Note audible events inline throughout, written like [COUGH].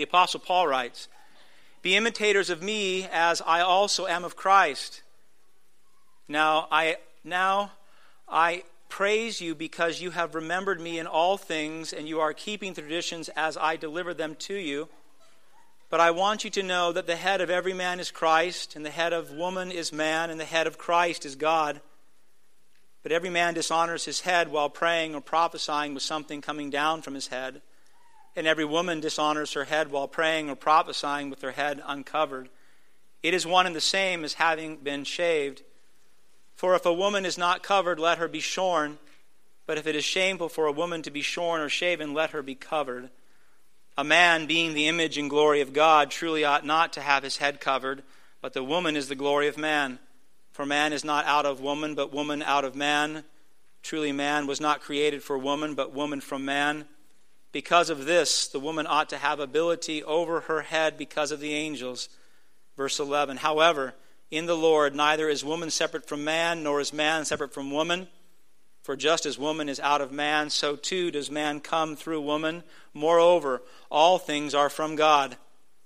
The Apostle Paul writes, Be imitators of me as I also am of Christ. Now I, now I praise you because you have remembered me in all things and you are keeping the traditions as I delivered them to you. But I want you to know that the head of every man is Christ, and the head of woman is man, and the head of Christ is God. But every man dishonors his head while praying or prophesying with something coming down from his head. And every woman dishonors her head while praying or prophesying with her head uncovered. It is one and the same as having been shaved. For if a woman is not covered, let her be shorn. But if it is shameful for a woman to be shorn or shaven, let her be covered. A man, being the image and glory of God, truly ought not to have his head covered, but the woman is the glory of man. For man is not out of woman, but woman out of man. Truly, man was not created for woman, but woman from man. Because of this, the woman ought to have ability over her head because of the angels. Verse 11 However, in the Lord, neither is woman separate from man, nor is man separate from woman. For just as woman is out of man, so too does man come through woman. Moreover, all things are from God.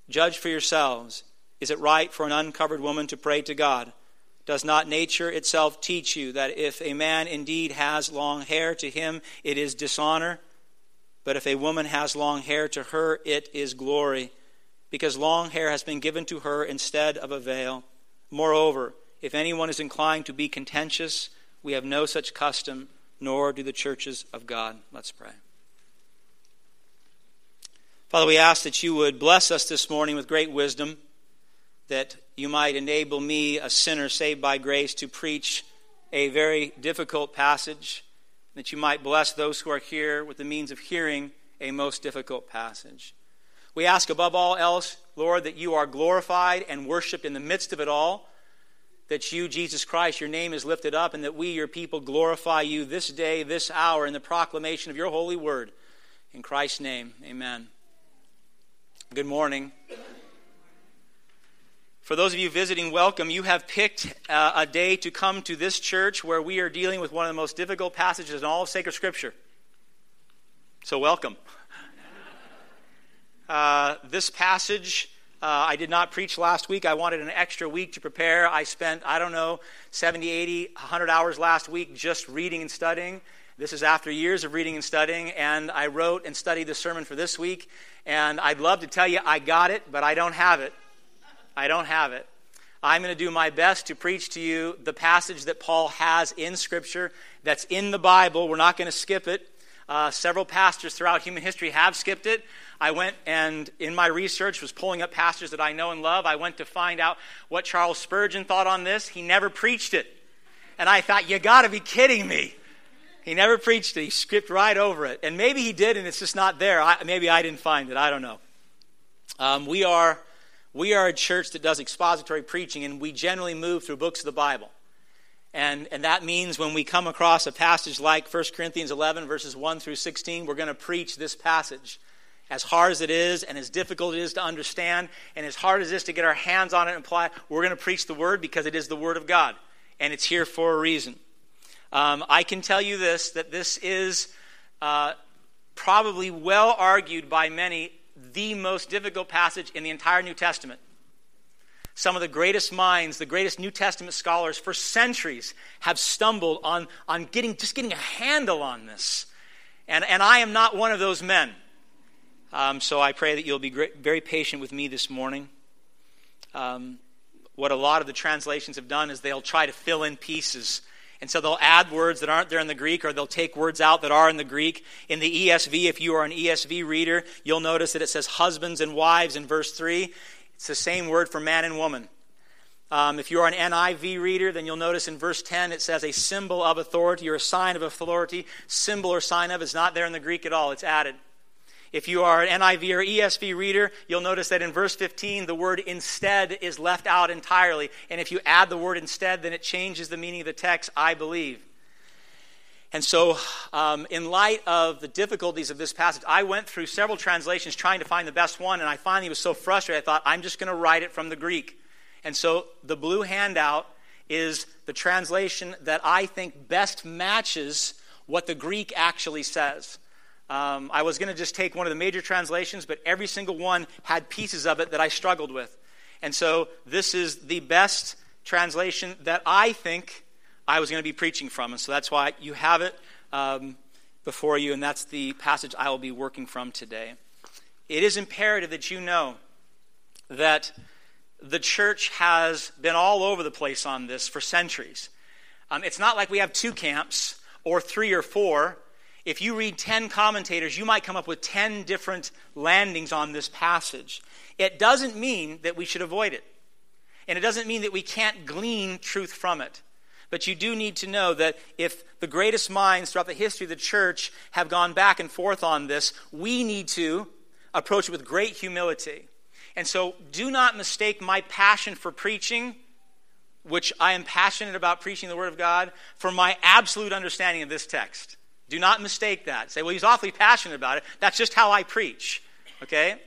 Judge for yourselves. Is it right for an uncovered woman to pray to God? Does not nature itself teach you that if a man indeed has long hair, to him it is dishonor? But if a woman has long hair, to her it is glory, because long hair has been given to her instead of a veil. Moreover, if anyone is inclined to be contentious, we have no such custom, nor do the churches of God. Let's pray. Father, we ask that you would bless us this morning with great wisdom, that you might enable me, a sinner saved by grace, to preach a very difficult passage, that you might bless those who are here with the means of hearing a most difficult passage. We ask above all else, Lord, that you are glorified and worshiped in the midst of it all that you, Jesus Christ, your name is lifted up, and that we, your people, glorify you this day, this hour, in the proclamation of your holy word. In Christ's name, amen. Good morning. For those of you visiting, welcome. You have picked uh, a day to come to this church where we are dealing with one of the most difficult passages in all of sacred Scripture. So, welcome. [LAUGHS] Uh, this passage uh, I did not preach last week. I wanted an extra week to prepare. I spent, I don't know, 70, 80, 100 hours last week just reading and studying. This is after years of reading and studying, and I wrote and studied the sermon for this week. And I'd love to tell you I got it, but I don't have it. I don't have it. I'm going to do my best to preach to you the passage that Paul has in Scripture that's in the Bible. We're not going to skip it. Uh, several pastors throughout human history have skipped it. I went and, in my research, was pulling up pastors that I know and love. I went to find out what Charles Spurgeon thought on this. He never preached it. And I thought, you got to be kidding me. He never preached it. He skipped right over it. And maybe he did, and it's just not there. I, maybe I didn't find it. I don't know. Um, we, are, we are a church that does expository preaching, and we generally move through books of the Bible. And, and that means when we come across a passage like 1 Corinthians 11, verses 1 through 16, we're going to preach this passage as hard as it is and as difficult it is to understand and as hard as it is to get our hands on it and apply, we're going to preach the word because it is the word of God and it's here for a reason. Um, I can tell you this that this is uh, probably well argued by many the most difficult passage in the entire New Testament. Some of the greatest minds, the greatest New Testament scholars for centuries have stumbled on, on getting, just getting a handle on this. And, and I am not one of those men. Um, so I pray that you'll be great, very patient with me this morning. Um, what a lot of the translations have done is they'll try to fill in pieces. And so they'll add words that aren't there in the Greek, or they'll take words out that are in the Greek. In the ESV, if you are an ESV reader, you'll notice that it says husbands and wives in verse 3. It's the same word for man and woman. Um, if you are an NIV reader, then you'll notice in verse 10 it says a symbol of authority or a sign of authority. Symbol or sign of is not there in the Greek at all, it's added. If you are an NIV or ESV reader, you'll notice that in verse 15, the word instead is left out entirely. And if you add the word instead, then it changes the meaning of the text, I believe. And so, um, in light of the difficulties of this passage, I went through several translations trying to find the best one, and I finally was so frustrated, I thought, I'm just going to write it from the Greek. And so, the blue handout is the translation that I think best matches what the Greek actually says. Um, I was going to just take one of the major translations, but every single one had pieces of it that I struggled with. And so this is the best translation that I think I was going to be preaching from. And so that's why you have it um, before you, and that's the passage I will be working from today. It is imperative that you know that the church has been all over the place on this for centuries. Um, it's not like we have two camps or three or four. If you read 10 commentators, you might come up with 10 different landings on this passage. It doesn't mean that we should avoid it. And it doesn't mean that we can't glean truth from it. But you do need to know that if the greatest minds throughout the history of the church have gone back and forth on this, we need to approach it with great humility. And so do not mistake my passion for preaching, which I am passionate about preaching the Word of God, for my absolute understanding of this text. Do not mistake that. Say, well, he's awfully passionate about it. That's just how I preach. Okay?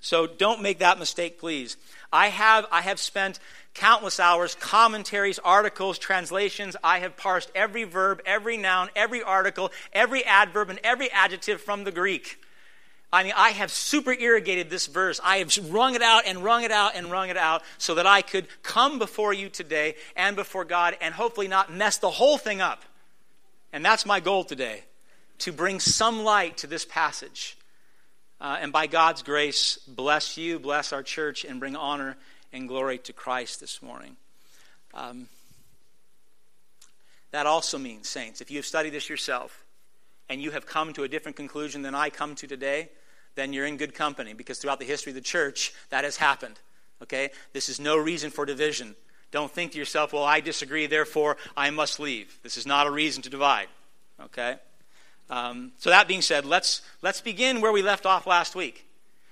So don't make that mistake, please. I have, I have spent countless hours, commentaries, articles, translations. I have parsed every verb, every noun, every article, every adverb, and every adjective from the Greek. I mean, I have super irrigated this verse. I have wrung it out and wrung it out and wrung it out so that I could come before you today and before God and hopefully not mess the whole thing up. And that's my goal today to bring some light to this passage. Uh, and by God's grace, bless you, bless our church, and bring honor and glory to Christ this morning. Um, that also means, saints, if you have studied this yourself and you have come to a different conclusion than I come to today, then you're in good company because throughout the history of the church, that has happened. Okay? This is no reason for division. Don't think to yourself, well, I disagree, therefore I must leave. This is not a reason to divide. Okay? Um, so, that being said, let's, let's begin where we left off last week.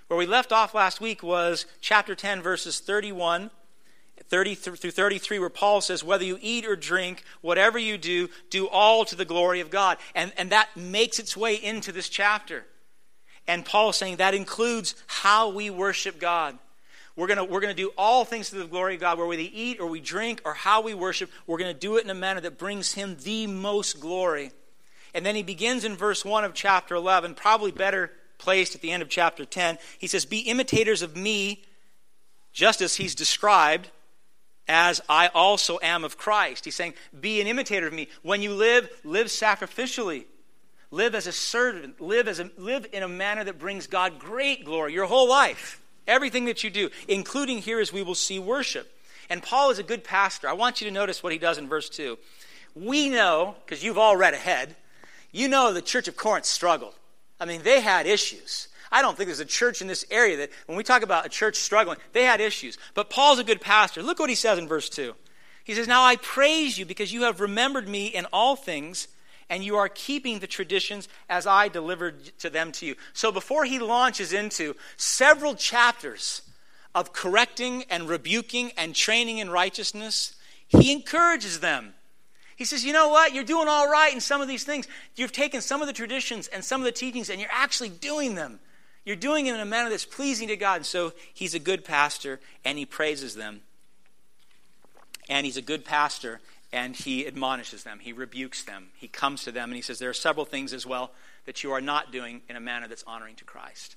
Where we left off last week was chapter 10, verses 31 30 through 33, where Paul says, Whether you eat or drink, whatever you do, do all to the glory of God. And, and that makes its way into this chapter. And Paul saying that includes how we worship God. We're going we're gonna do all things to the glory of God, whether we eat or we drink or how we worship. We're going to do it in a manner that brings him the most glory. And then he begins in verse 1 of chapter 11, probably better placed at the end of chapter 10. He says, Be imitators of me, just as he's described, as I also am of Christ. He's saying, Be an imitator of me. When you live, live sacrificially. Live as a servant. Live, as a, live in a manner that brings God great glory your whole life. Everything that you do, including here as we will see worship. And Paul is a good pastor. I want you to notice what he does in verse 2. We know, because you've all read ahead, you know the church of Corinth struggled. I mean, they had issues. I don't think there's a church in this area that, when we talk about a church struggling, they had issues. But Paul's a good pastor. Look what he says in verse 2. He says, Now I praise you because you have remembered me in all things and you are keeping the traditions as I delivered to them to you. So before he launches into several chapters of correcting and rebuking and training in righteousness, he encourages them. He says, You know what? You're doing all right in some of these things. You've taken some of the traditions and some of the teachings and you're actually doing them. You're doing it in a manner that's pleasing to God. And so he's a good pastor and he praises them. And he's a good pastor and he admonishes them, he rebukes them, he comes to them, and he says, There are several things as well that you are not doing in a manner that's honoring to Christ.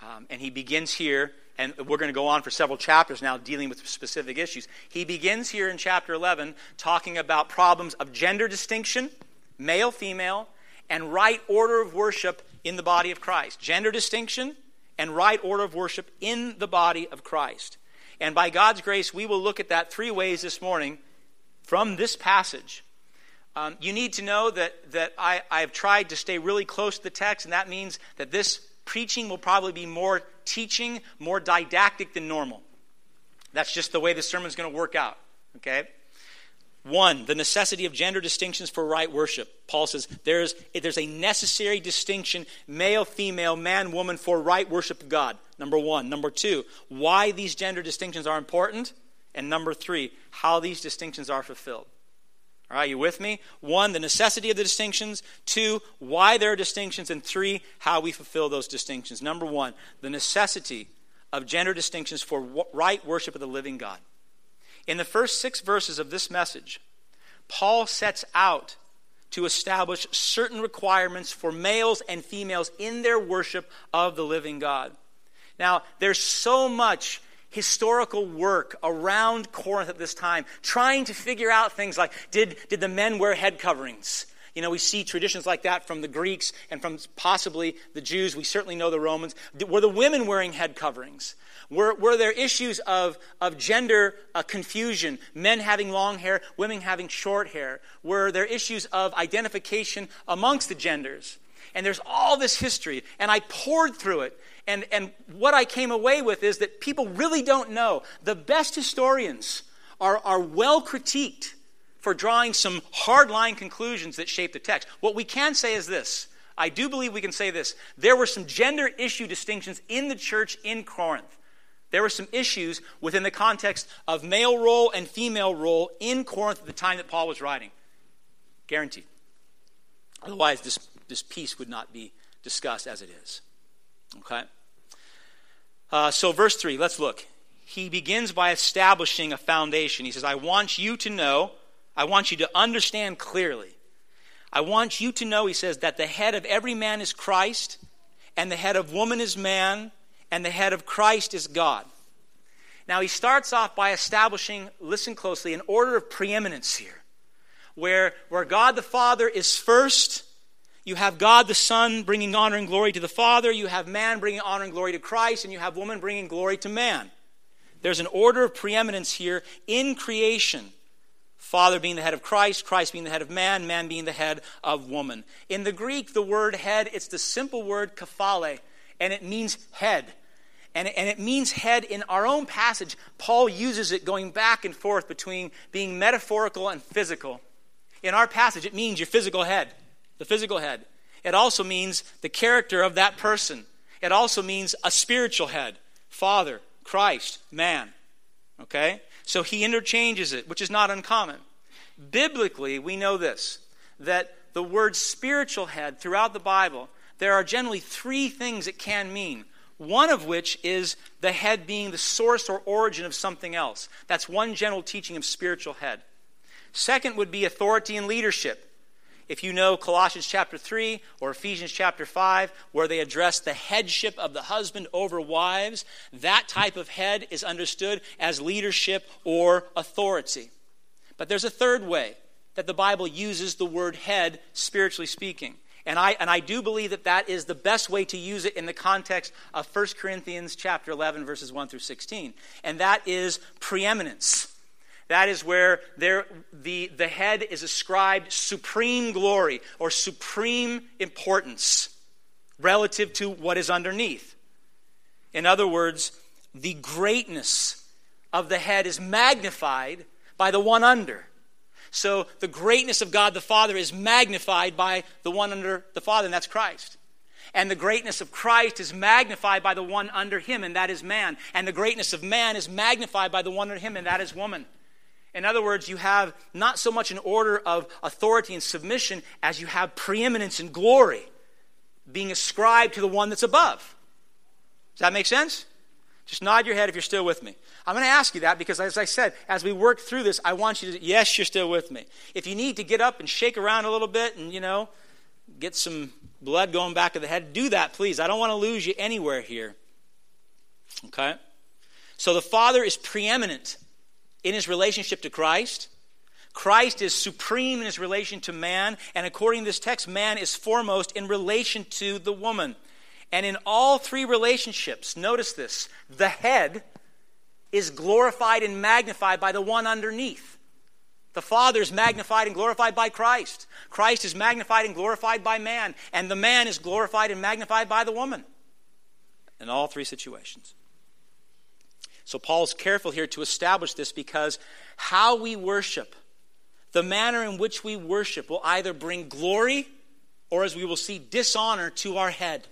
Um, and he begins here, and we're going to go on for several chapters now dealing with specific issues. He begins here in chapter 11 talking about problems of gender distinction, male, female, and right order of worship in the body of Christ. Gender distinction and right order of worship in the body of Christ. And by God's grace, we will look at that three ways this morning from this passage. Um, you need to know that, that I, I've tried to stay really close to the text, and that means that this preaching will probably be more teaching, more didactic than normal. That's just the way the sermon's going to work out. Okay? One, the necessity of gender distinctions for right worship. Paul says there's, there's a necessary distinction, male, female, man, woman, for right worship of God. Number one. Number two, why these gender distinctions are important. And number three, how these distinctions are fulfilled. All right, you with me? One, the necessity of the distinctions. Two, why there are distinctions. And three, how we fulfill those distinctions. Number one, the necessity of gender distinctions for right worship of the living God. In the first six verses of this message, Paul sets out to establish certain requirements for males and females in their worship of the living God. Now, there's so much historical work around Corinth at this time, trying to figure out things like did, did the men wear head coverings? You know, we see traditions like that from the Greeks and from possibly the Jews. We certainly know the Romans. Were the women wearing head coverings? Were, were there issues of, of gender uh, confusion, men having long hair, women having short hair? Were there issues of identification amongst the genders? And there's all this history, and I poured through it. And, and what I came away with is that people really don't know. The best historians are, are well critiqued for drawing some hardline conclusions that shape the text. What we can say is this I do believe we can say this. There were some gender issue distinctions in the church in Corinth. There were some issues within the context of male role and female role in Corinth at the time that Paul was writing. Guaranteed. Otherwise, this, this piece would not be discussed as it is. Okay? Uh, so, verse 3, let's look. He begins by establishing a foundation. He says, I want you to know, I want you to understand clearly. I want you to know, he says, that the head of every man is Christ, and the head of woman is man, and the head of Christ is God. Now, he starts off by establishing, listen closely, an order of preeminence here, where, where God the Father is first. You have God the Son bringing honor and glory to the Father. You have man bringing honor and glory to Christ. And you have woman bringing glory to man. There's an order of preeminence here in creation. Father being the head of Christ, Christ being the head of man, man being the head of woman. In the Greek, the word head, it's the simple word kephale, and it means head. And, and it means head in our own passage. Paul uses it going back and forth between being metaphorical and physical. In our passage, it means your physical head, the physical head. It also means the character of that person. It also means a spiritual head Father, Christ, man. Okay? So he interchanges it, which is not uncommon. Biblically, we know this that the word spiritual head throughout the Bible, there are generally three things it can mean one of which is the head being the source or origin of something else. That's one general teaching of spiritual head. Second would be authority and leadership. If you know Colossians chapter 3 or Ephesians chapter 5, where they address the headship of the husband over wives, that type of head is understood as leadership or authority. But there's a third way that the Bible uses the word head, spiritually speaking. And I, and I do believe that that is the best way to use it in the context of 1 Corinthians chapter 11, verses 1 through 16. And that is preeminence. That is where there, the, the head is ascribed supreme glory or supreme importance relative to what is underneath. In other words, the greatness of the head is magnified by the one under. So the greatness of God the Father is magnified by the one under the Father, and that's Christ. And the greatness of Christ is magnified by the one under him, and that is man. And the greatness of man is magnified by the one under him, and that is woman. In other words, you have not so much an order of authority and submission as you have preeminence and glory being ascribed to the one that's above. Does that make sense? Just nod your head if you're still with me. I'm going to ask you that because, as I said, as we work through this, I want you to, yes, you're still with me. If you need to get up and shake around a little bit and, you know, get some blood going back of the head, do that, please. I don't want to lose you anywhere here. Okay? So the Father is preeminent in his relationship to Christ. Christ is supreme in his relation to man. And according to this text, man is foremost in relation to the woman. And in all three relationships, notice this the head is glorified and magnified by the one underneath. The Father is magnified and glorified by Christ. Christ is magnified and glorified by man. And the man is glorified and magnified by the woman. In all three situations. So Paul's careful here to establish this because how we worship, the manner in which we worship, will either bring glory or, as we will see, dishonor to our head.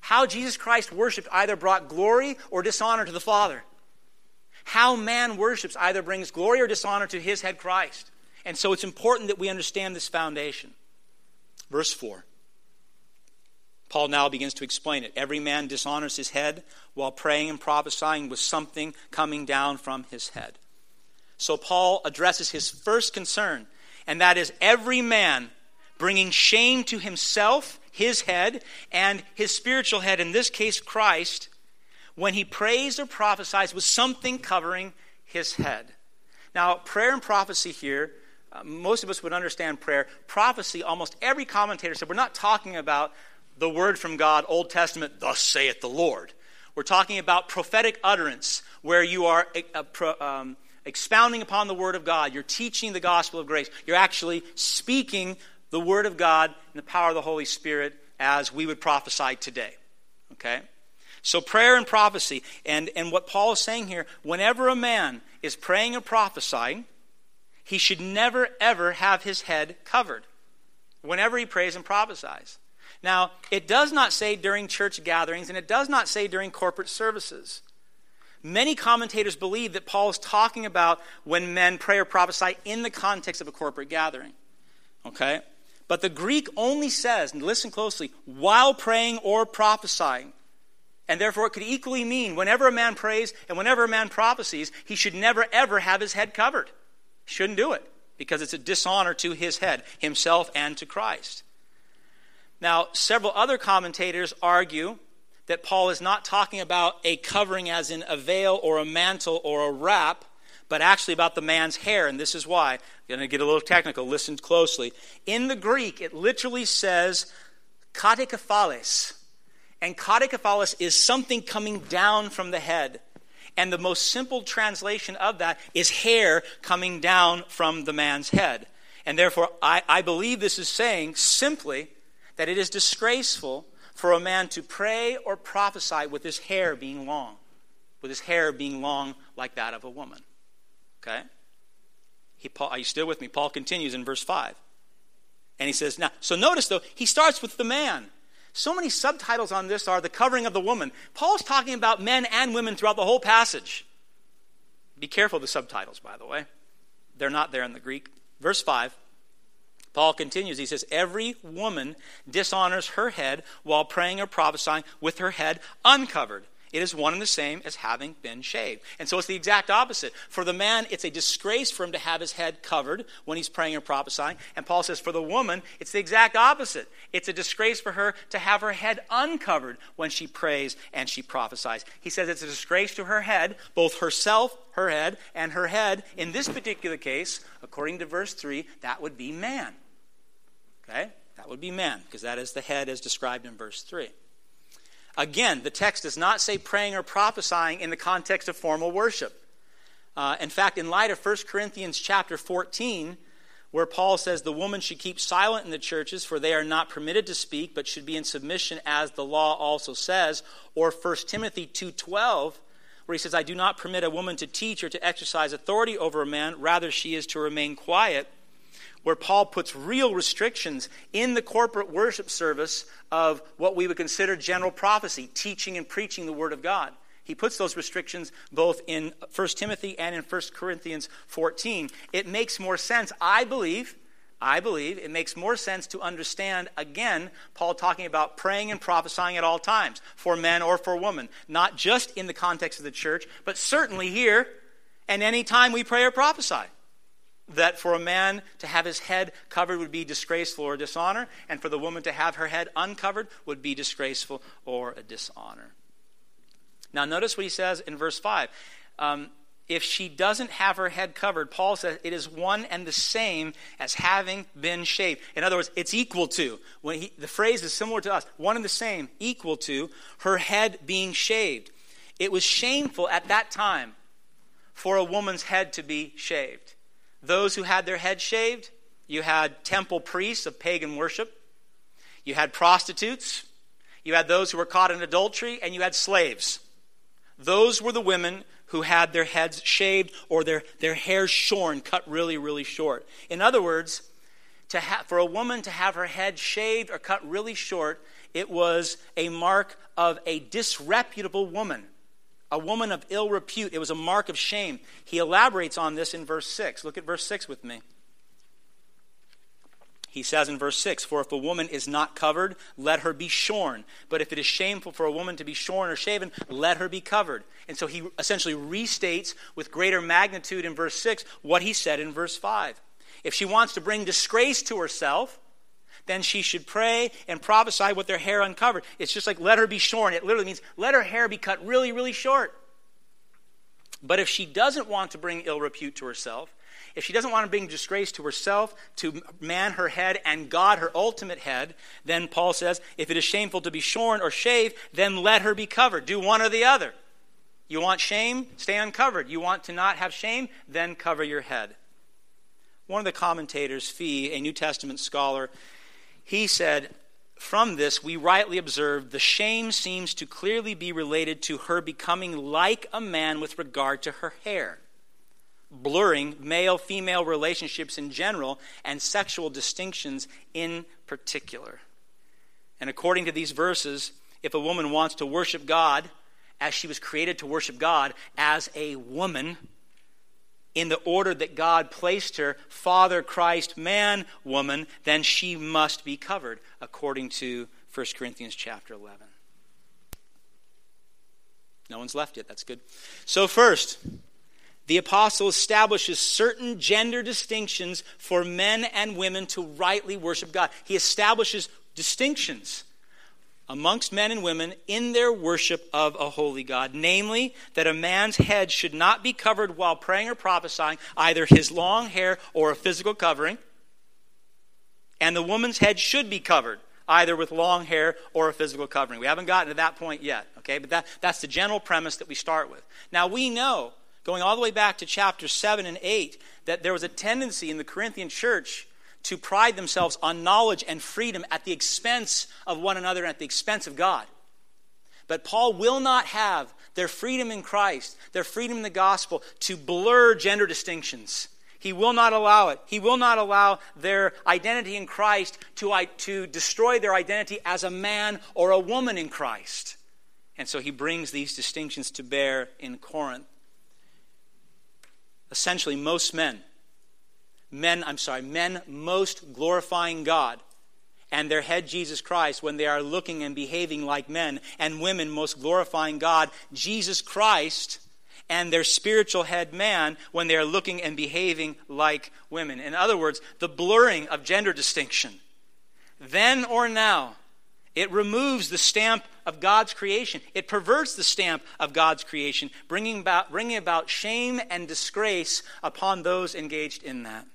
How Jesus Christ worshiped either brought glory or dishonor to the Father. How man worships either brings glory or dishonor to his head Christ. And so it's important that we understand this foundation. Verse 4. Paul now begins to explain it. Every man dishonors his head while praying and prophesying with something coming down from his head. So Paul addresses his first concern and that is every man bringing shame to himself, his head, and his spiritual head, in this case, Christ, when he prays or prophesies with something covering his head. Now, prayer and prophecy here, uh, most of us would understand prayer. Prophecy, almost every commentator said, we're not talking about the word from God, Old Testament, thus saith the Lord. We're talking about prophetic utterance, where you are uh, um, expounding upon the word of God. You're teaching the gospel of grace. You're actually speaking the word of God and the power of the Holy Spirit as we would prophesy today. Okay? So, prayer and prophecy. And, and what Paul is saying here whenever a man is praying or prophesying, he should never, ever have his head covered whenever he prays and prophesies. Now, it does not say during church gatherings, and it does not say during corporate services. Many commentators believe that Paul is talking about when men pray or prophesy in the context of a corporate gathering. Okay? But the Greek only says, and listen closely, while praying or prophesying. And therefore, it could equally mean whenever a man prays and whenever a man prophesies, he should never, ever have his head covered. Shouldn't do it because it's a dishonor to his head, himself, and to Christ. Now, several other commentators argue that Paul is not talking about a covering as in a veil or a mantle or a wrap, but actually about the man's hair. And this is why. I'm going to get a little technical. Listen closely. In the Greek, it literally says katekaphales. And katekaphales is something coming down from the head. And the most simple translation of that is hair coming down from the man's head. And therefore, I, I believe this is saying simply that it is disgraceful for a man to pray or prophesy with his hair being long, with his hair being long like that of a woman. Okay? He, Paul, are you still with me? Paul continues in verse 5. And he says, now, so notice though, he starts with the man. So many subtitles on this are the covering of the woman. Paul's talking about men and women throughout the whole passage. Be careful of the subtitles, by the way. They're not there in the Greek. Verse 5 Paul continues. He says, Every woman dishonors her head while praying or prophesying with her head uncovered. It is one and the same as having been shaved. And so it's the exact opposite. For the man, it's a disgrace for him to have his head covered when he's praying or prophesying. And Paul says for the woman, it's the exact opposite. It's a disgrace for her to have her head uncovered when she prays and she prophesies. He says it's a disgrace to her head, both herself, her head, and her head. In this particular case, according to verse 3, that would be man. Okay? That would be man, because that is the head as described in verse 3. Again, the text does not say praying or prophesying in the context of formal worship. Uh, in fact, in light of 1 Corinthians chapter 14, where Paul says the woman should keep silent in the churches, for they are not permitted to speak, but should be in submission, as the law also says, or 1 Timothy 2.12, where he says, I do not permit a woman to teach or to exercise authority over a man, rather she is to remain quiet where Paul puts real restrictions in the corporate worship service of what we would consider general prophecy, teaching and preaching the Word of God. He puts those restrictions both in 1 Timothy and in 1 Corinthians 14. It makes more sense, I believe. I believe it makes more sense to understand, again, Paul talking about praying and prophesying at all times, for men or for women, not just in the context of the church, but certainly here and any time we pray or prophesy that for a man to have his head covered would be disgraceful or dishonor, and for the woman to have her head uncovered would be disgraceful or a dishonor. Now, notice what he says in verse 5. Um, if she doesn't have her head covered, Paul says it is one and the same as having been shaved. In other words, it's equal to. When he, the phrase is similar to us, one and the same, equal to her head being shaved. It was shameful at that time for a woman's head to be shaved those who had their heads shaved. You had temple priests of pagan worship. You had prostitutes. You had those who were caught in adultery, and you had slaves. Those were the women who had their heads shaved or their, their hair shorn, cut really, really short. In other words, to ha- for a woman to have her head shaved or cut really short, it was a mark of a disreputable woman a woman of ill repute. It was a mark of shame. He elaborates on this in verse 6. Look at verse 6 with me. He says in verse 6 For if a woman is not covered, let her be shorn. But if it is shameful for a woman to be shorn or shaven, let her be covered. And so he essentially restates with greater magnitude in verse 6 what he said in verse 5. If she wants to bring disgrace to herself, then she should pray and prophesy with her hair uncovered. It's just like let her be shorn. It literally means let her hair be cut really, really short. But if she doesn't want to bring ill repute to herself, if she doesn't want to bring disgrace to herself, to man her head, and God her ultimate head, then Paul says, if it is shameful to be shorn or shaved, then let her be covered. Do one or the other. You want shame? Stay uncovered. You want to not have shame? Then cover your head. One of the commentators, Fee, a New Testament scholar, he said, From this, we rightly observe the shame seems to clearly be related to her becoming like a man with regard to her hair, blurring male female relationships in general and sexual distinctions in particular. And according to these verses, if a woman wants to worship God as she was created to worship God as a woman, in the order that God placed her Father, Christ, man, woman then she must be covered, according to 1 Corinthians chapter 11. No one's left yet. That's good. So, first, the apostle establishes certain gender distinctions for men and women to rightly worship God. He establishes distinctions amongst men and women in their worship of a holy God, namely, that a man's head should not be covered while praying or prophesying, either his long hair or a physical covering, and the woman's head should be covered, either with long hair or a physical covering. We haven't gotten to that point yet, okay? But that, that's the general premise that we start with. Now, we know, going all the way back to chapter 7 and 8, that there was a tendency in the Corinthian church to pride themselves on knowledge and freedom at the expense of one another and at the expense of God. But Paul will not have their freedom in Christ, their freedom in the gospel, to blur gender distinctions. He will not allow it. He will not allow their identity in Christ to, to destroy their identity as a man or a woman in Christ. And so he brings these distinctions to bear in Corinth. Essentially, most men men, I'm sorry, men most glorifying God and their head Jesus Christ when they are looking and behaving like men, and women most glorifying God, Jesus Christ, and their spiritual head man when they are looking and behaving like women. In other words, the blurring of gender distinction. Then or now, it removes the stamp of God's creation. It perverts the stamp of God's creation, bringing about, bringing about shame and disgrace upon those engaged in that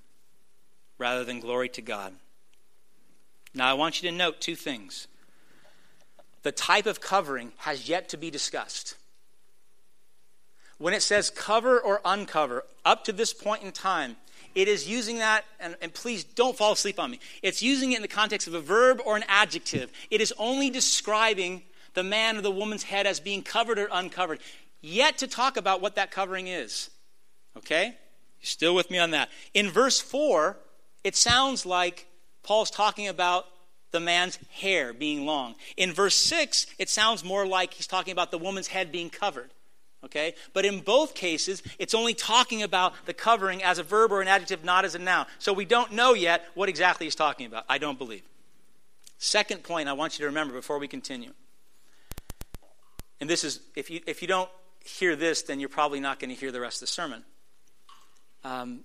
rather than glory to God. Now, I want you to note two things. The type of covering has yet to be discussed. When it says cover or uncover, up to this point in time, it is using that, and, and, please don't fall asleep on me. It's using it in the context of a verb or an adjective. It is only describing the man or the woman's head as being covered or uncovered, yet to talk about what that covering is. Okay? You still with me on that? In verse 4, it sounds like Paul's talking about the man's hair being long. In verse 6, it sounds more like he's talking about the woman's head being covered. Okay? But in both cases, it's only talking about the covering as a verb or an adjective, not as a noun. So we don't know yet what exactly he's talking about. I don't believe. Second point I want you to remember before we continue. And this is, if you, if you don't hear this, then you're probably not going to hear the rest of the sermon. Um,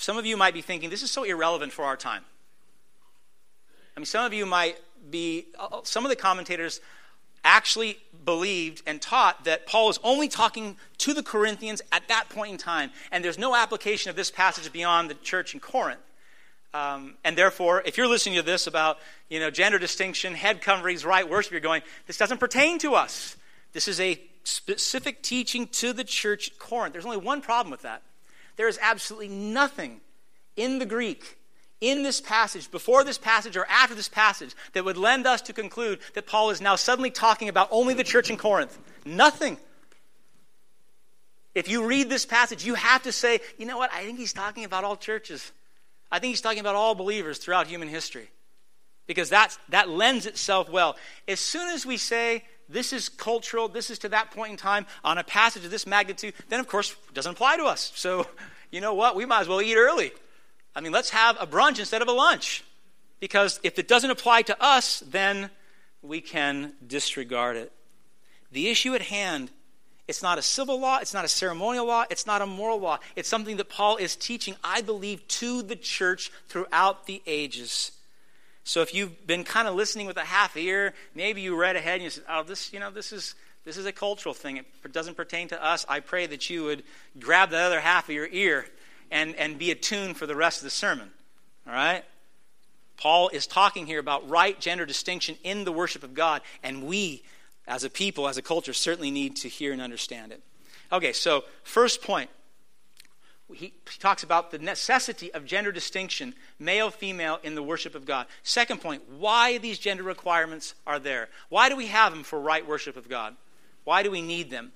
some of you might be thinking, this is so irrelevant for our time. I mean, some of you might be, uh, some of the commentators actually believed and taught that Paul was only talking to the Corinthians at that point in time, and there's no application of this passage beyond the church in Corinth. Um, and therefore, if you're listening to this about you know gender distinction, head coverings, right worship, you're going, this doesn't pertain to us. This is a specific teaching to the church at Corinth. There's only one problem with that. There is absolutely nothing in the Greek, in this passage, before this passage or after this passage, that would lend us to conclude that Paul is now suddenly talking about only the church in Corinth. Nothing. If you read this passage, you have to say, you know what? I think he's talking about all churches. I think he's talking about all believers throughout human history. Because that's, that lends itself well. As soon as we say this is cultural, this is to that point in time on a passage of this magnitude, then of course it doesn't apply to us. So, [LAUGHS] you know what? We might as well eat early. I mean, let's have a brunch instead of a lunch. Because if it doesn't apply to us, then we can disregard it. The issue at hand It's not a civil law. It's not a ceremonial law. It's not a moral law. It's something that Paul is teaching, I believe, to the church throughout the ages. So if you've been kind of listening with a half ear, maybe you read ahead and you said, oh, this, you know, this is, this is a cultural thing. It doesn't pertain to us. I pray that you would grab the other half of your ear and, and be attuned for the rest of the sermon. All right? Paul is talking here about right gender distinction in the worship of God, and we as a people, as a culture, certainly need to hear and understand it. Okay, so first point. He, talks about the necessity of gender distinction, male, female, in the worship of God. Second point, why these gender requirements are there. Why do we have them for right worship of God? Why do we need them?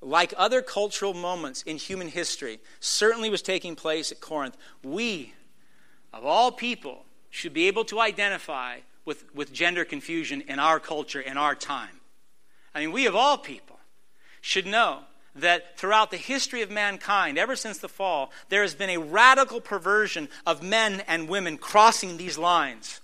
Like other cultural moments in human history, certainly was taking place at Corinth, we, of all people, should be able to identify with, with gender confusion in our culture, in our time. I mean, we of all people should know that throughout the history of mankind, ever since the fall, there has been a radical perversion of men and women crossing these lines.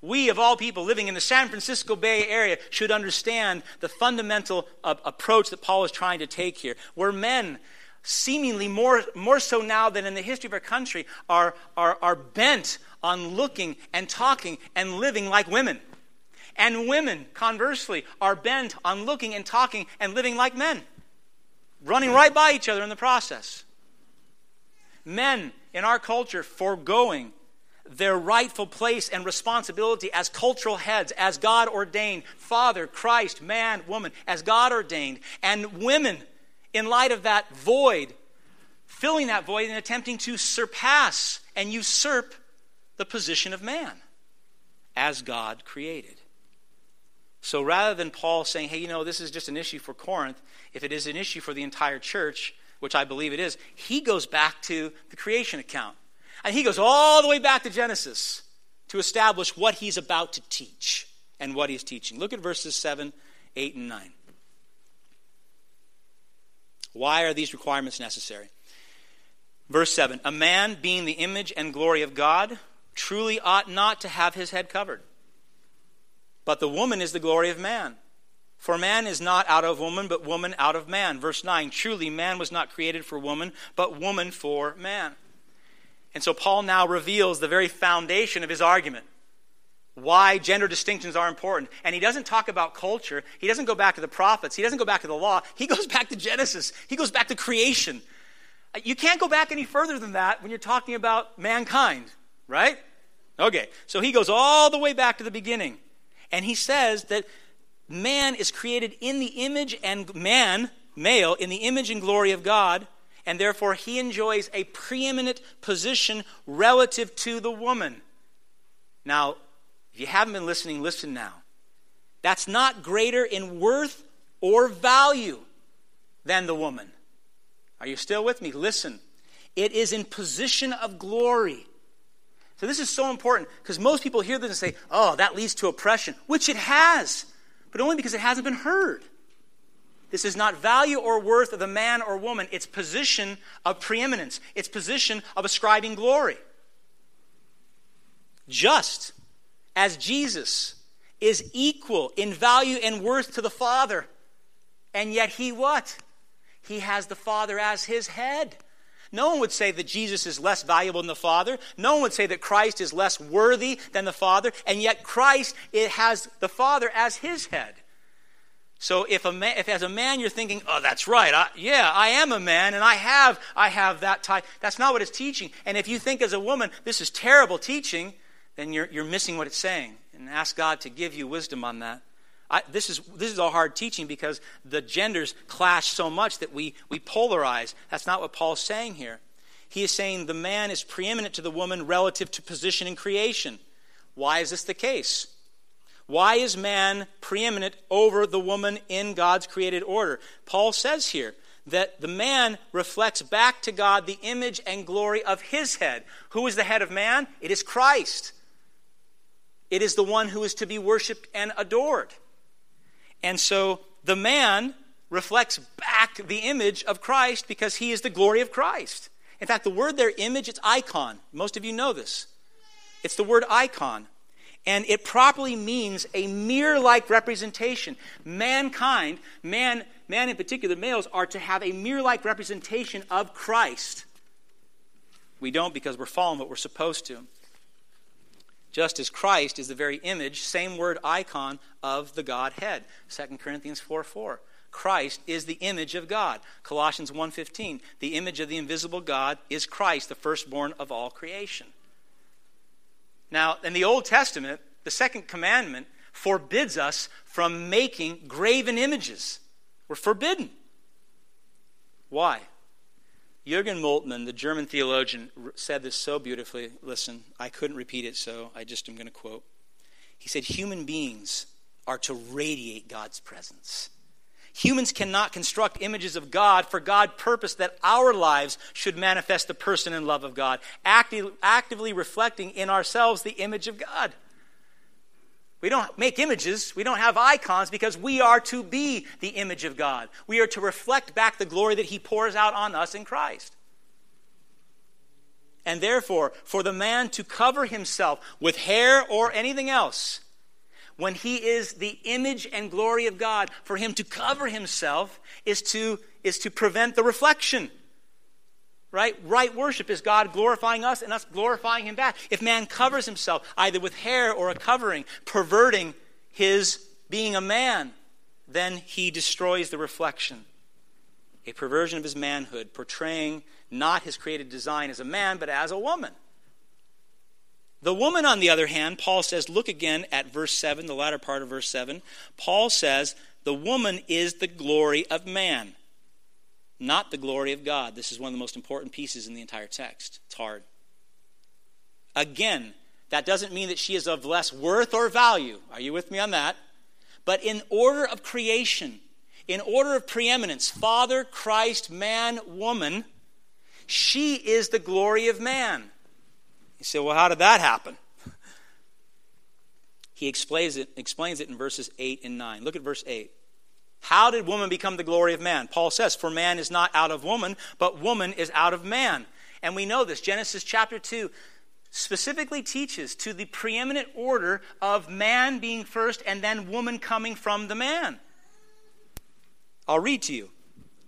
We, of all people living in the San Francisco Bay Area, should understand the fundamental uh, approach that Paul is trying to take here, where men, seemingly more, more so now than in the history of our country, are, are, are bent on looking and talking and living like women. And women, conversely, are bent on looking and talking and living like men, running right by each other in the process. Men in our culture foregoing their rightful place and responsibility as cultural heads, as God ordained, Father, Christ, man, woman, as God ordained, and women, in light of that void, filling that void and attempting to surpass and usurp the position of man as God created. So rather than Paul saying, hey, you know, this is just an issue for Corinth, if it is an issue for the entire church, which I believe it is, he goes back to the creation account. And he goes all the way back to Genesis to establish what he's about to teach and what he's teaching. Look at verses 7, 8, and 9. Why are these requirements necessary? Verse 7 A man being the image and glory of God truly ought not to have his head covered. But the woman is the glory of man. For man is not out of woman, but woman out of man. Verse 9 Truly, man was not created for woman, but woman for man. And so Paul now reveals the very foundation of his argument why gender distinctions are important. And he doesn't talk about culture. He doesn't go back to the prophets. He doesn't go back to the law. He [LAUGHS] goes back to Genesis. He goes back to creation. You can't go back any further than that when you're talking about mankind. Right? Okay, so he goes all the way back to the beginning. And he says that man is created in the image and man, male, in the image and glory of God, and therefore he enjoys a preeminent position relative to the woman. Now, if you haven't been listening, listen now. That's not greater in worth or value than the woman. Are you still with me? Listen. It is in position of glory. So this is so important because most people hear this and say, oh, that leads to oppression, which it has, but only because it hasn't been heard. This is not value or worth of the man or woman, it's position of preeminence, it's position of ascribing glory. Just as Jesus is equal in value and worth to the Father, and yet he what? He has the Father as his head. No one would say that Jesus is less valuable than the Father. No one would say that Christ is less worthy than the Father. And yet Christ it has the Father as his head. So if, a man, if as a man you're thinking, oh, that's right, I, yeah, I am a man and I have, I have that type, that's not what it's teaching. And if you think as a woman, this is terrible teaching, then you're, you're missing what it's saying. And ask God to give you wisdom on that. I, this, is, this is all hard teaching because the genders clash so much that we, we polarize. That's not what Paul's saying here. He is saying the man is preeminent to the woman relative to position in creation. Why is this the case? Why is man preeminent over the woman in God's created order? Paul says here that the man reflects back to God the image and glory of his head. Who is the head of man? It is Christ. It is the one who is to be worshiped and adored. And so the man reflects back the image of Christ because he is the glory of Christ. In fact, the word there, image, it's icon. Most of you know this. It's the word icon. And it properly means a mirror like representation. Mankind, man, man in particular, males, are to have a mirror like representation of Christ. We don't because we're fallen, but we're supposed to. Just as Christ is the very image, same word icon, of the Godhead. 2 Corinthians 4 4. Christ is the image of God. Colossians 1:15, the image of the invisible God is Christ, the firstborn of all creation. Now, in the Old Testament, the second commandment forbids us from making graven images. We're forbidden. Why? Jürgen Moltmann, the German theologian, said this so beautifully. Listen, I couldn't repeat it, so I just am going to quote. He said, Human beings are to radiate God's presence. Humans cannot construct images of God for God purpose that our lives should manifest the person and love of God, active, actively reflecting in ourselves the image of God. We don't make images, we don't have icons because we are to be the image of God. We are to reflect back the glory that He pours out on us in Christ. And therefore, for the man to cover himself with hair or anything else when he is the image and glory of God, for him to cover himself is to, is to prevent the reflection. Right? Right worship is God glorifying us and us glorifying him back. If man covers himself either with hair or a covering, perverting his being a man, then he destroys the reflection. A perversion of his manhood, portraying not his created design as a man, but as a woman. The woman, on the other hand, Paul says, look again at verse 7, the latter part of verse 7. Paul says, the woman is the glory of man, not the glory of God. This is one of the most important pieces in the entire text. It's hard. Again, that doesn't mean that she is of less worth or value. Are you with me on that? But in order of creation, in order of preeminence, Father, Christ, man, woman, she is the glory of man. You say, well, how did that happen? [LAUGHS] He explains it, explains it in verses 8 and 9. Look at verse 8. How did woman become the glory of man? Paul says, For man is not out of woman, but woman is out of man. And we know this. Genesis chapter 2 specifically teaches to the preeminent order of man being first and then woman coming from the man. I'll read to you.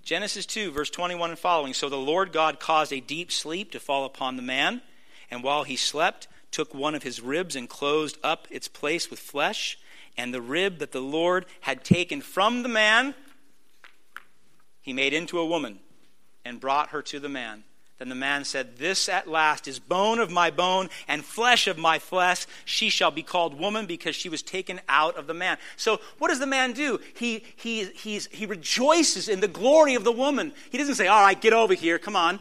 Genesis 2, verse 21 and following. So the Lord God caused a deep sleep to fall upon the man and while he slept, took one of his ribs and closed up its place with flesh. And the rib that the Lord had taken from the man, he made into a woman and brought her to the man. Then the man said, This at last is bone of my bone and flesh of my flesh. She shall be called woman because she was taken out of the man. So, what does the man do? He, he, he's, he rejoices in the glory of the woman. He doesn't say, All right, get over here, come on.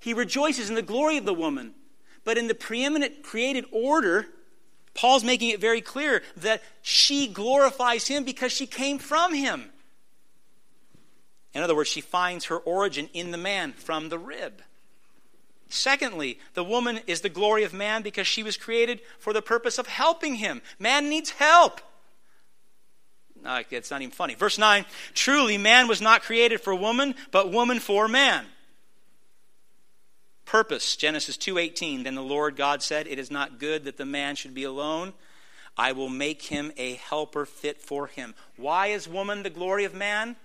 He rejoices in the glory of the woman. But in the preeminent created order, Paul's making it very clear that she glorifies him because she came from him. In other words, she finds her origin in the man from the rib. Secondly, the woman is the glory of man because she was created for the purpose of helping him. Man needs help. No, it's not even funny. Verse 9 Truly, man was not created for woman, but woman for man purpose. Genesis 2.18 then the lord god said it is not good that the man should be alone. I will make him a helper fit for him. Why is woman the glory of man?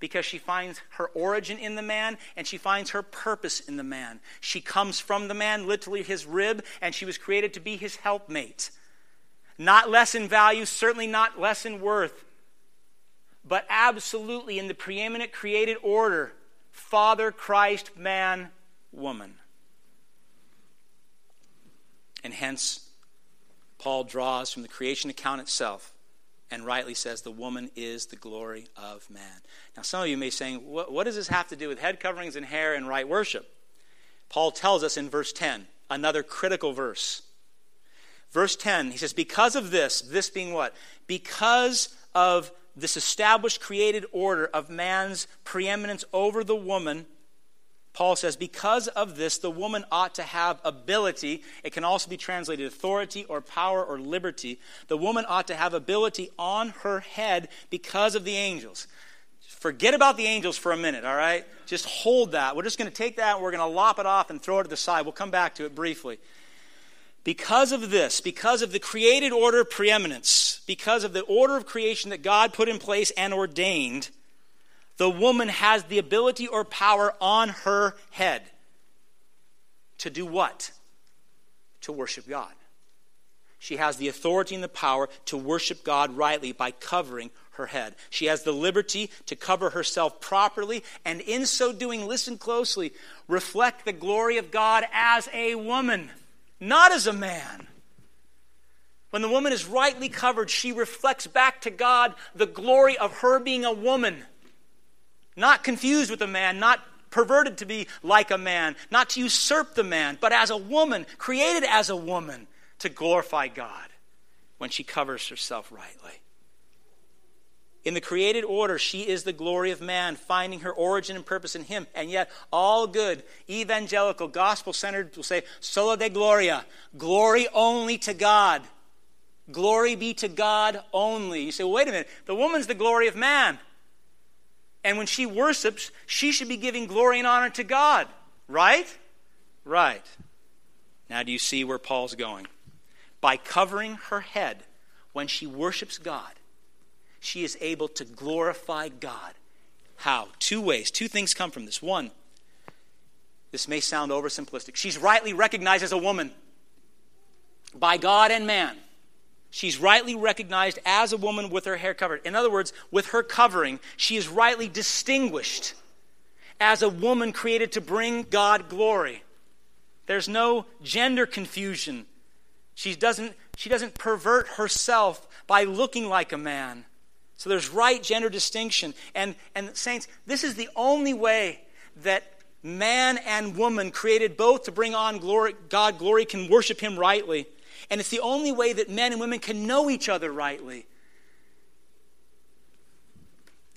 Because she finds her origin in the man and she finds her purpose in the man. She comes from the man literally his rib and she was created to be his helpmate. Not less in value certainly not less in worth but absolutely in the preeminent created order father christ man woman and hence, Paul draws from the creation account itself and rightly says the woman is the glory of man. Now, some of you may be saying, what, what does this have to do with head coverings and hair and right worship? Paul tells us in verse 10, another critical verse. Verse 10, he says, Because of this, this being what? Because of this established created order of man's preeminence over the woman, Paul says, because of this, the woman ought to have ability. It can also be translated authority or power or liberty. The woman ought to have ability on her head because of the angels. Forget about the angels for a minute, all right? Just hold that. We're just going to take that we're going to lop it off and throw it to the side. We'll come back to it briefly. Because of this, because of the created order of preeminence, because of the order of creation that God put in place and ordained, the woman has the ability or power on her head to do what? To worship God. She has the authority and the power to worship God rightly by covering her head. She has the liberty to cover herself properly, and in so doing, listen closely, reflect the glory of God as a woman not as a man. When the woman is rightly covered, she reflects back to God the glory of her being a woman, not confused with a man, not perverted to be like a man, not to usurp the man, but as a woman, created as a woman to glorify God when she covers herself rightly. In the created order, she is the glory of man, finding her origin and purpose in him. And yet, all good, evangelical, gospel centered will say, Soli Deo Gloria, glory only to God. Glory be to God only. You say, well, wait a minute, the woman's the glory of man. And when she worships, she should be giving glory and honor to God, right? Right. Now, do you see where Paul's going? By covering her head when she worships God, she is able to glorify God. How? Two ways. Two things come from this. One, this may sound oversimplistic. She's rightly recognized as a woman by God and man. She's rightly recognized as a woman with her hair covered. In other words, with her covering, she is rightly distinguished as a woman created to bring God glory. There's no gender confusion. She doesn't, she doesn't pervert herself by looking like a man. So there's right gender distinction. And, and saints, this is the only way that man and woman, created both to bring on glory, God glory, can worship Him rightly. And it's the only way that men and women can know each other rightly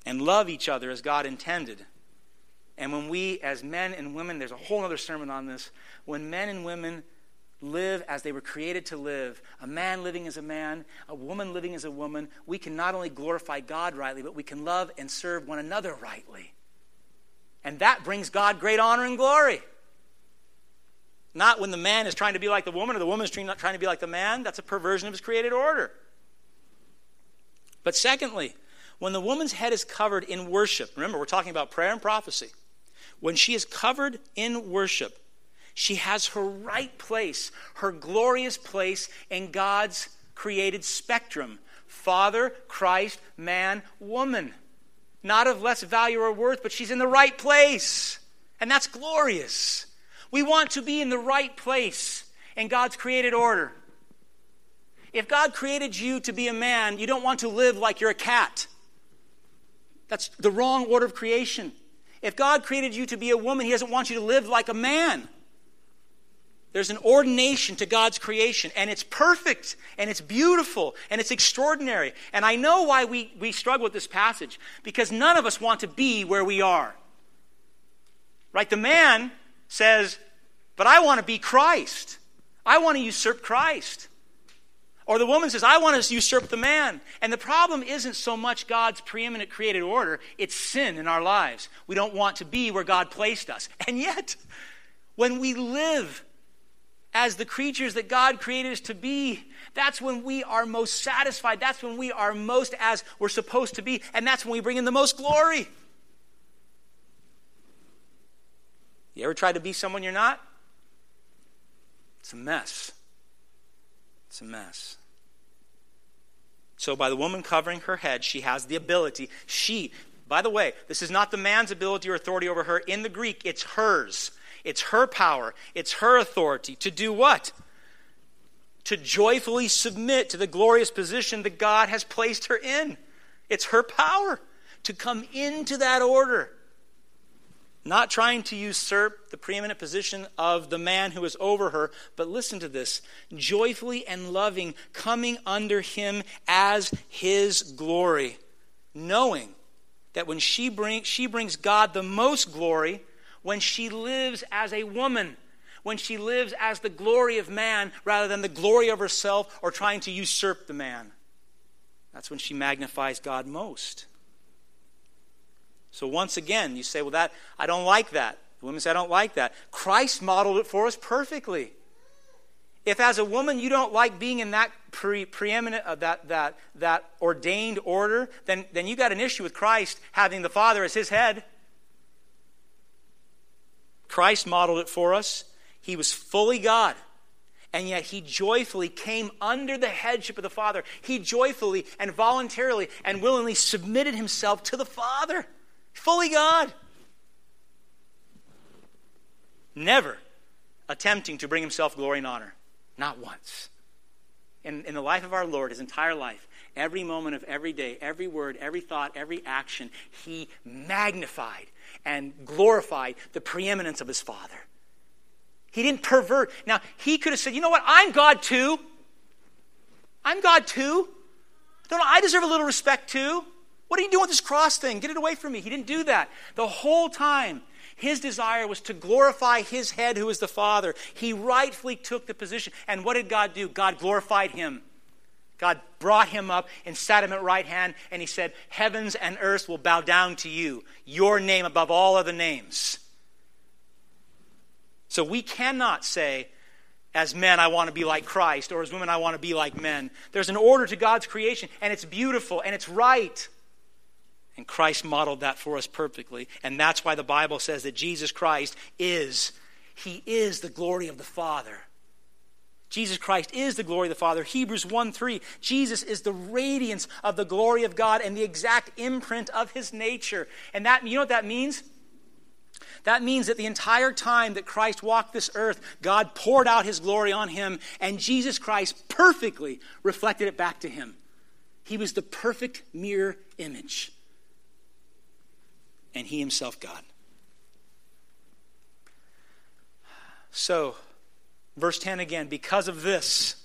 and love each other as God intended. And when we, as men and women, there's a whole other sermon on this, when men and women live as they were created to live, a man living as a man, a woman living as a woman, we can not only glorify God rightly, but we can love and serve one another rightly. And that brings God great honor and glory. Not when the man is trying to be like the woman or the woman is trying to be like the man. That's a perversion of his created order. But secondly, when the woman's head is covered in worship, remember, we're talking about prayer and prophecy. When she is covered in worship, she has her right place, her glorious place in God's created spectrum Father, Christ, man, woman. Not of less value or worth, but she's in the right place. And that's glorious. We want to be in the right place in God's created order. If God created you to be a man, you don't want to live like you're a cat. That's the wrong order of creation. If God created you to be a woman, He doesn't want you to live like a man. There's an ordination to God's creation, and it's perfect, and it's beautiful, and it's extraordinary. And I know why we, we struggle with this passage, because none of us want to be where we are. Right? The man says, But I want to be Christ. I want to usurp Christ. Or the woman says, I want to usurp the man. And the problem isn't so much God's preeminent created order, it's sin in our lives. We don't want to be where God placed us. [LAUGHS] And yet, when we live as the creatures that God created us to be, that's when we are most satisfied. That's when we are most as we're supposed to be. And that's when we bring in the most glory. You ever tried to be someone you're not? It's a mess. It's a mess. So, by the woman covering her head, she has the ability. She, by the way, this is not the man's ability or authority over her. In the Greek, it's hers. It's her power, it's her authority to do what? To joyfully submit to the glorious position that God has placed her in. It's her power to come into that order. Not trying to usurp the preeminent position of the man who is over her, but listen to this joyfully and loving, coming under him as his glory, knowing that when she, bring, she brings God the most glory, when she lives as a woman, when she lives as the glory of man rather than the glory of herself or trying to usurp the man. That's when she magnifies God most. So once again, you say, well, that I don't like that. The women say, I don't like that. Christ modeled it for us perfectly. If as a woman you don't like being in that pre- preeminent, uh, that, that, that ordained order, then, then you got an issue with Christ having the Father as his head. Christ modeled it for us. He was fully God, and yet he joyfully came under the headship of the Father. He joyfully and voluntarily and willingly submitted himself to the Father. Fully God. Never attempting to bring himself glory and honor. Not once. In, in the life of our Lord, his entire life, every moment of every day, every word, every thought, every action, he magnified and glorified the preeminence of his Father. He didn't pervert. Now, he could have said, you know what? I'm God too. I'm God too. Don't I deserve a little respect too? What are you doing with this cross thing? Get it away from me. He didn't do that. The whole time, his desire was to glorify his head, who is the Father. He rightfully took the position. And what did God do? God glorified him. God brought him up and sat him at right hand, and he said, Heavens and earth will bow down to you, your name above all other names. So we cannot say, as men, I want to be like Christ, or as women, I want to be like men. There's an order to God's creation, and it's beautiful and it's right. And Christ modeled that for us perfectly. And that's why the Bible says that Jesus Christ is, He is the glory of the Father. Jesus Christ is the glory of the Father. Hebrews 1 3. Jesus is the radiance of the glory of God and the exact imprint of His nature. And that, you know what that means? That means that the entire time that Christ walked this earth, God poured out His glory on Him, and Jesus Christ perfectly reflected it back to Him. He was the perfect mirror image and he himself God. So, verse 10 again, because of this,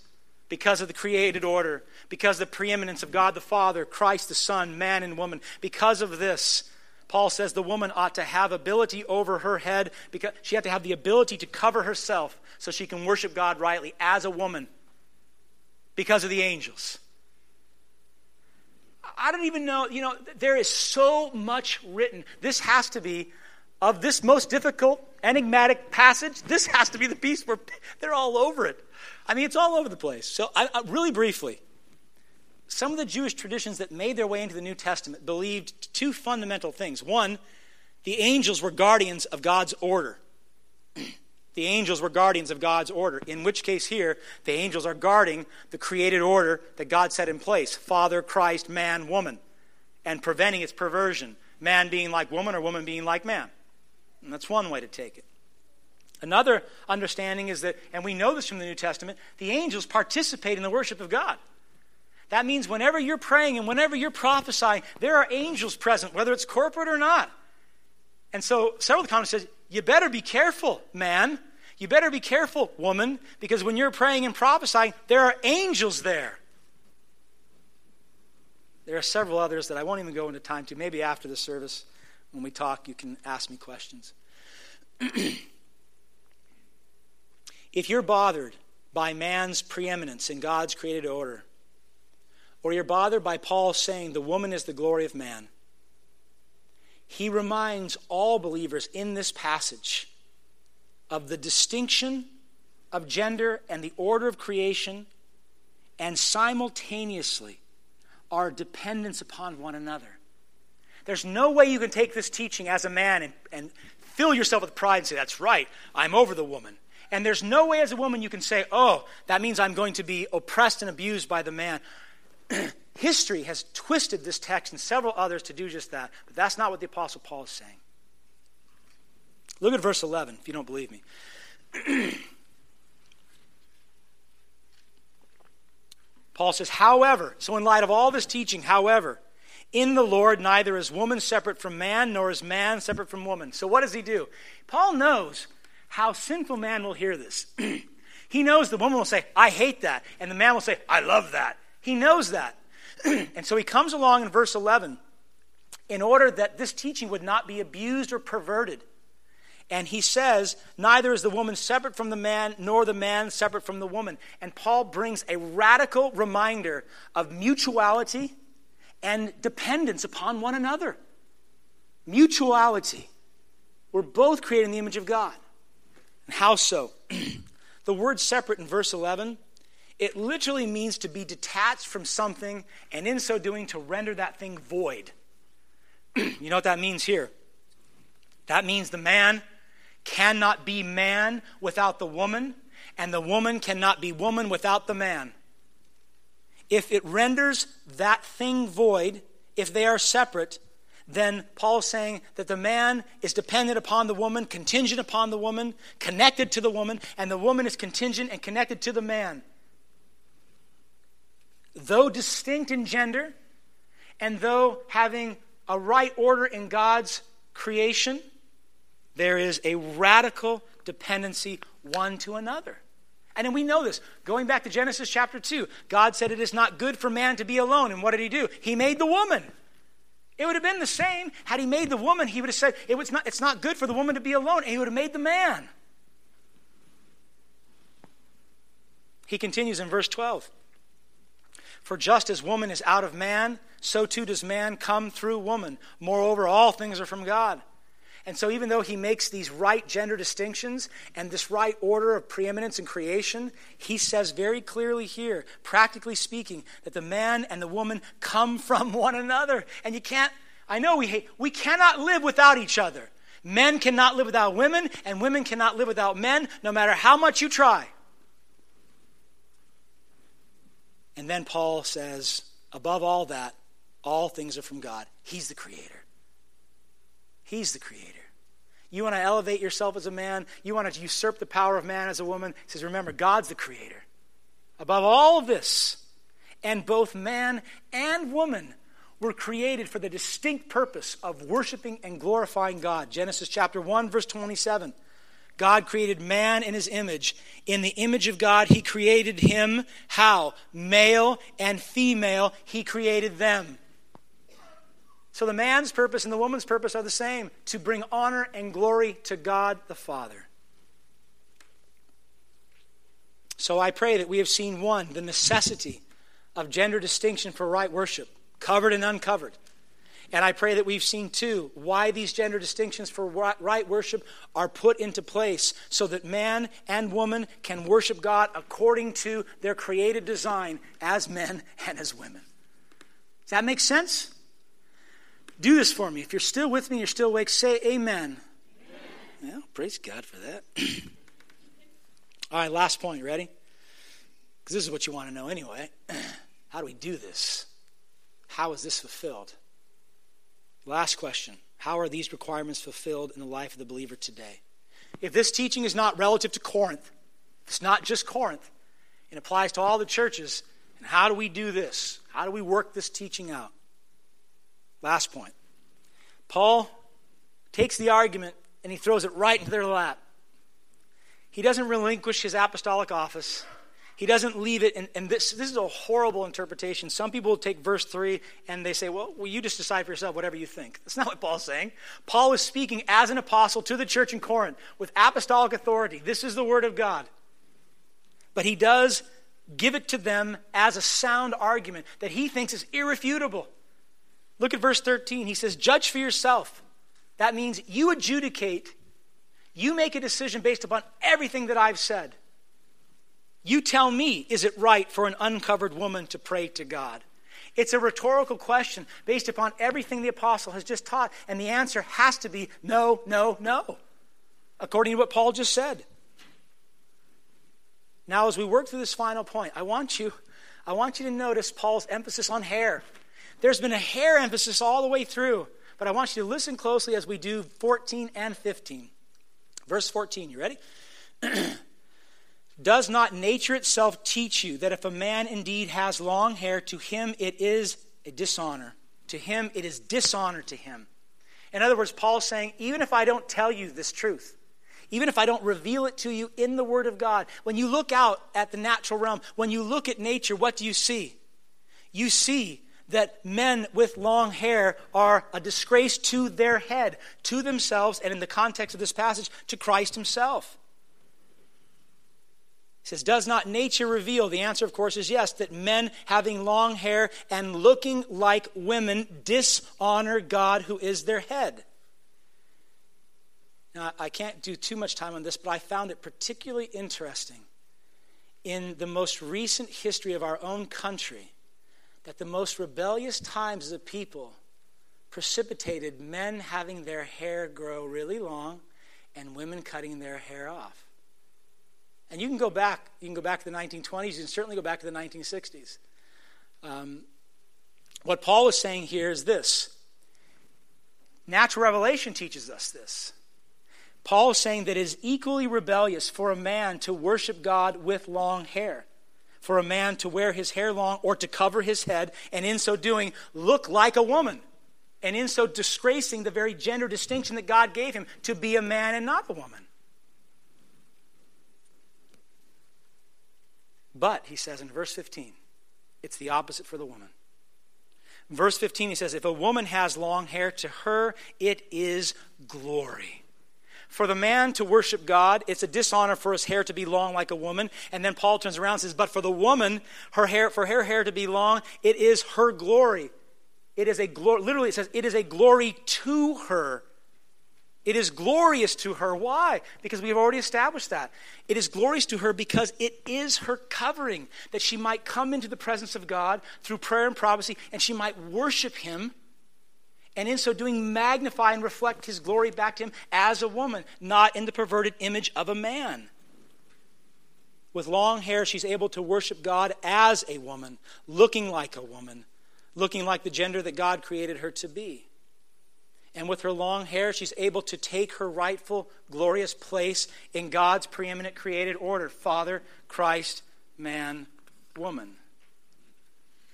because of the created order, because of the preeminence of God the Father, Christ the Son, man and woman, because of this, Paul says the woman ought to have ability over her head because she had to have the ability to cover herself so she can worship God rightly as a woman because of the angels. I don't even know, you know, there is so much written. This has to be, of this most difficult, enigmatic passage, this has to be the piece where they're all over it. I mean, it's all over the place. So, I, I, really briefly, some of the Jewish traditions that made their way into the New Testament believed two fundamental things. One, the angels were guardians of God's order. [CLEARS THROAT] The angels were guardians of God's order, in which case, here, the angels are guarding the created order that God set in place Father, Christ, man, woman, and preventing its perversion. Man being like woman or woman being like man. And that's one way to take it. Another understanding is that, and we know this from the New Testament, the angels participate in the worship of God. That means whenever you're praying and whenever you're prophesying, there are angels present, whether it's corporate or not. And so several of the comments says, you better be careful, man. You better be careful, woman, because when you're praying and prophesying, there are angels there. There are several others that I won't even go into time to. Maybe after the service, when we talk, you can ask me questions. [CLEARS THROAT] if you're bothered by man's preeminence in God's created order, or you're bothered by Paul saying the woman is the glory of man, he reminds all believers in this passage of the distinction of gender and the order of creation, and simultaneously our dependence upon one another. There's no way you can take this teaching as a man and, and fill yourself with pride and say, That's right, I'm over the woman. And there's no way as a woman you can say, Oh, that means I'm going to be oppressed and abused by the man. [CLEARS THROAT] History has twisted this text and several others to do just that, but that's not what the Apostle Paul is saying. Look at verse 11 if you don't believe me. [CLEARS THROAT] Paul says, however, so in light of all this teaching, however, in the Lord neither is woman separate from man, nor is man separate from woman. So what does he do? Paul knows how sinful man will hear this. [CLEARS THROAT] he knows the woman will say, I hate that. And the man will say, I love that. He knows that. [CLEARS THROAT] and so he comes along in verse 11 in order that this teaching would not be abused or perverted. And he says, Neither is the woman separate from the man, nor the man separate from the woman. And Paul brings a radical reminder of mutuality and dependence upon one another. Mutuality. We're both created in the image of God. And how so? [CLEARS THROAT] The word separate in verse 11, it literally means to be detached from something and in so doing to render that thing void. [CLEARS THROAT] you know what that means here? That means the man cannot be man without the woman, and the woman cannot be woman without the man. If it renders that thing void, if they are separate, then Paul's saying that the man is dependent upon the woman, contingent upon the woman, connected to the woman, and the woman is contingent and connected to the man. Though distinct in gender, and though having a right order in God's creation, there is a radical dependency one to another. And we know this. Going back to Genesis chapter 2, God said it is not good for man to be alone. And what did he do? He made the woman. It would have been the same had he made the woman. He would have said, it was not, It's not good for the woman to be alone. And he would have made the man. He continues in verse 12 For just as woman is out of man, so too does man come through woman. Moreover, all things are from God. And so, even though he makes these right gender distinctions and this right order of preeminence in creation, he says very clearly here, practically speaking, that the man and the woman come [LAUGHS] from one another. And you can't, I know we hate, we cannot live without each other. Men cannot live without women, and women cannot live without men, no matter how much you try. And then Paul says, above all that, all things are from God. He's the creator. He's the creator. You want to elevate yourself as a man, you want to usurp the power of man as a woman. He says, Remember, God's the creator. Above all of this, and both man and woman were created for the distinct purpose of worshiping and glorifying God. Genesis chapter 1, verse 27. God created man in his image. In the image of God, he created him. How? Male and female, he created them. So the man's purpose and the woman's purpose are the same to bring honor and glory to God the Father. So I pray that we have seen one, the necessity of gender distinction for right worship, covered and uncovered. And I pray that we've seen, too why these gender distinctions for right worship are put into place so that man and woman can worship God according to their created design as men and as women. Does that make sense? Do this for me. If you're still with me, you're still awake, say amen. amen. Yeah, praise God for that. [CLEARS THROAT] All right, last point. You ready? Because this is what you want to know anyway. [CLEARS THROAT] How do we do this? How is this fulfilled? Last question How are these requirements fulfilled in the life of the believer today? If this teaching is not relative to Corinth, it's not just Corinth, it applies to all the churches. And how do we do this? How do we work this teaching out? Last point. Paul takes the argument and he throws it right into their lap. He doesn't relinquish his apostolic office. He doesn't leave it, and, and this, this is a horrible interpretation. Some people take verse 3 and they say, well, well, you just decide for yourself whatever you think. That's not what Paul's saying. Paul is speaking as an apostle to the church in Corinth with apostolic authority. This is the word of God. But he does give it to them as a sound argument that he thinks is irrefutable. Look at verse 13. He says, Judge for yourself. That means you adjudicate, you make a decision based upon everything that I've said. You tell me, is it right for an uncovered woman to pray to God? It's a rhetorical question based upon everything the apostle has just taught, and the answer has to be no, no, no, according to what Paul just said. Now, as we work through this final point, I want you, I want you to notice Paul's emphasis on hair. There's been a hair emphasis all the way through, but I want you to listen closely as we do 14 and 15. Verse 14, you ready? [CLEARS THROAT] Does not nature itself teach you that if a man indeed has long hair, to him it is a dishonor? To him it is dishonor to him. In other words, Paul's saying, even if I don't tell you this truth, even if I don't reveal it to you in the Word of God, when you look out at the natural realm, when you look at nature, what do you see? You see that men with long hair are a disgrace to their head, to themselves, and in the context of this passage, to Christ himself. He says, Does not nature reveal? The answer, of course, is yes, that men having long hair and looking like women dishonor God who is their head. Now, I can't do too much time on this, but I found it particularly interesting in the most recent history of our own country that the most rebellious times of a people precipitated men having their hair grow really long and women cutting their hair off. And you can go back, you can go back to the 1920s, you can certainly go back to the 1960s. Um, what Paul is saying here is this natural revelation teaches us this. Paul is saying that it is equally rebellious for a man to worship God with long hair, for a man to wear his hair long or to cover his head, and in so doing, look like a woman, and in so disgracing the very gender distinction that God gave him to be a man and not a woman. But, he says in verse 15, it's the opposite for the woman. verse 15, he says, If a woman has long hair, to her it is glory. For the man to worship God, it's a dishonor for his hair to be long like a woman. And then Paul turns around and says, But for the woman, her hair, for her hair to be long, it is her glory. It is a glory, literally, it says, it is a glory to her it is glorious to her. Why? Because we've already established that. It is glorious to her because it is her covering that she might come into the presence of God through prayer and prophecy and she might worship Him and in so doing magnify and reflect His glory back to Him as a woman, not in the perverted image of a man. With long hair, she's able to worship God as a woman, looking like a woman, looking like the gender that God created her to be. And with her long hair, she's able to take her rightful, glorious place in God's preeminent created order Father, Christ, man, woman.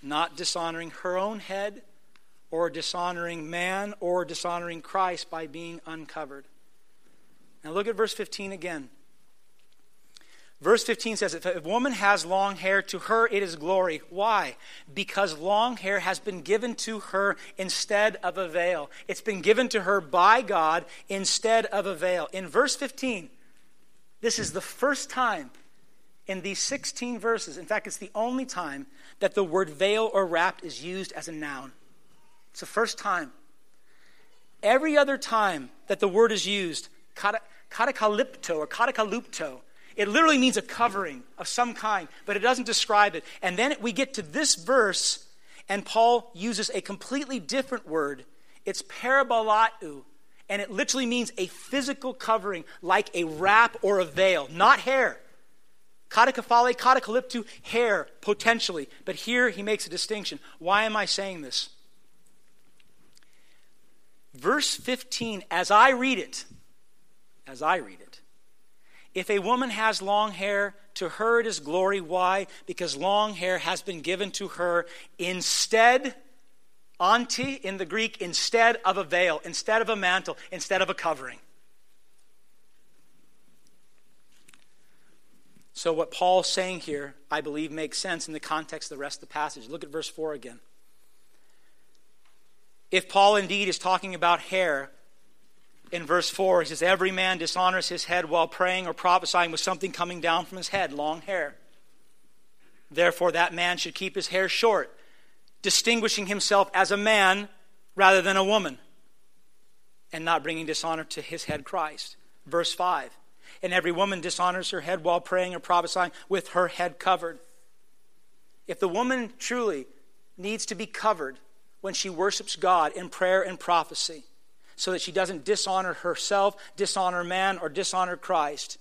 Not dishonoring her own head, or dishonoring man, or dishonoring Christ by being uncovered. Now look at verse 15 again. Verse 15 says, If a woman has long hair, to her it is glory. Why? Because long hair has been given to her instead of a veil. It's been given to her by God instead of a veil. In verse 15, this is the first time in these 16 verses, in fact, it's the only time that the word veil or wrapped is used as a noun. It's the first time. Every other time that the word is used, katakalipto or katakalupto, it literally means a covering of some kind, but it doesn't describe it. And then we get to this verse, and Paul uses a completely different word. It's parabolatu, and it literally means a physical covering, like a wrap or a veil, not hair. Katakaphale, katakaliptu, hair, potentially. But here he makes a distinction. Why am I saying this? Verse 15, as I read it, as I read it, if a woman has long hair, to her it is glory. Why? Because long hair has been given to her instead, anti in the Greek, instead of a veil, instead of a mantle, instead of a covering. So, what Paul's saying here, I believe, makes sense in the context of the rest of the passage. Look at verse 4 again. If Paul indeed is talking about hair, in verse 4, he says, Every man dishonors his head while praying or prophesying with something coming down from his head, long hair. Therefore, that man should keep his hair short, distinguishing himself as a man rather than a woman, and not bringing dishonor to his head, Christ. Verse 5 And every woman dishonors her head while praying or prophesying with her head covered. If the woman truly needs to be covered when she worships God in prayer and prophecy, so that she doesn't dishonor herself, dishonor man, or dishonor Christ,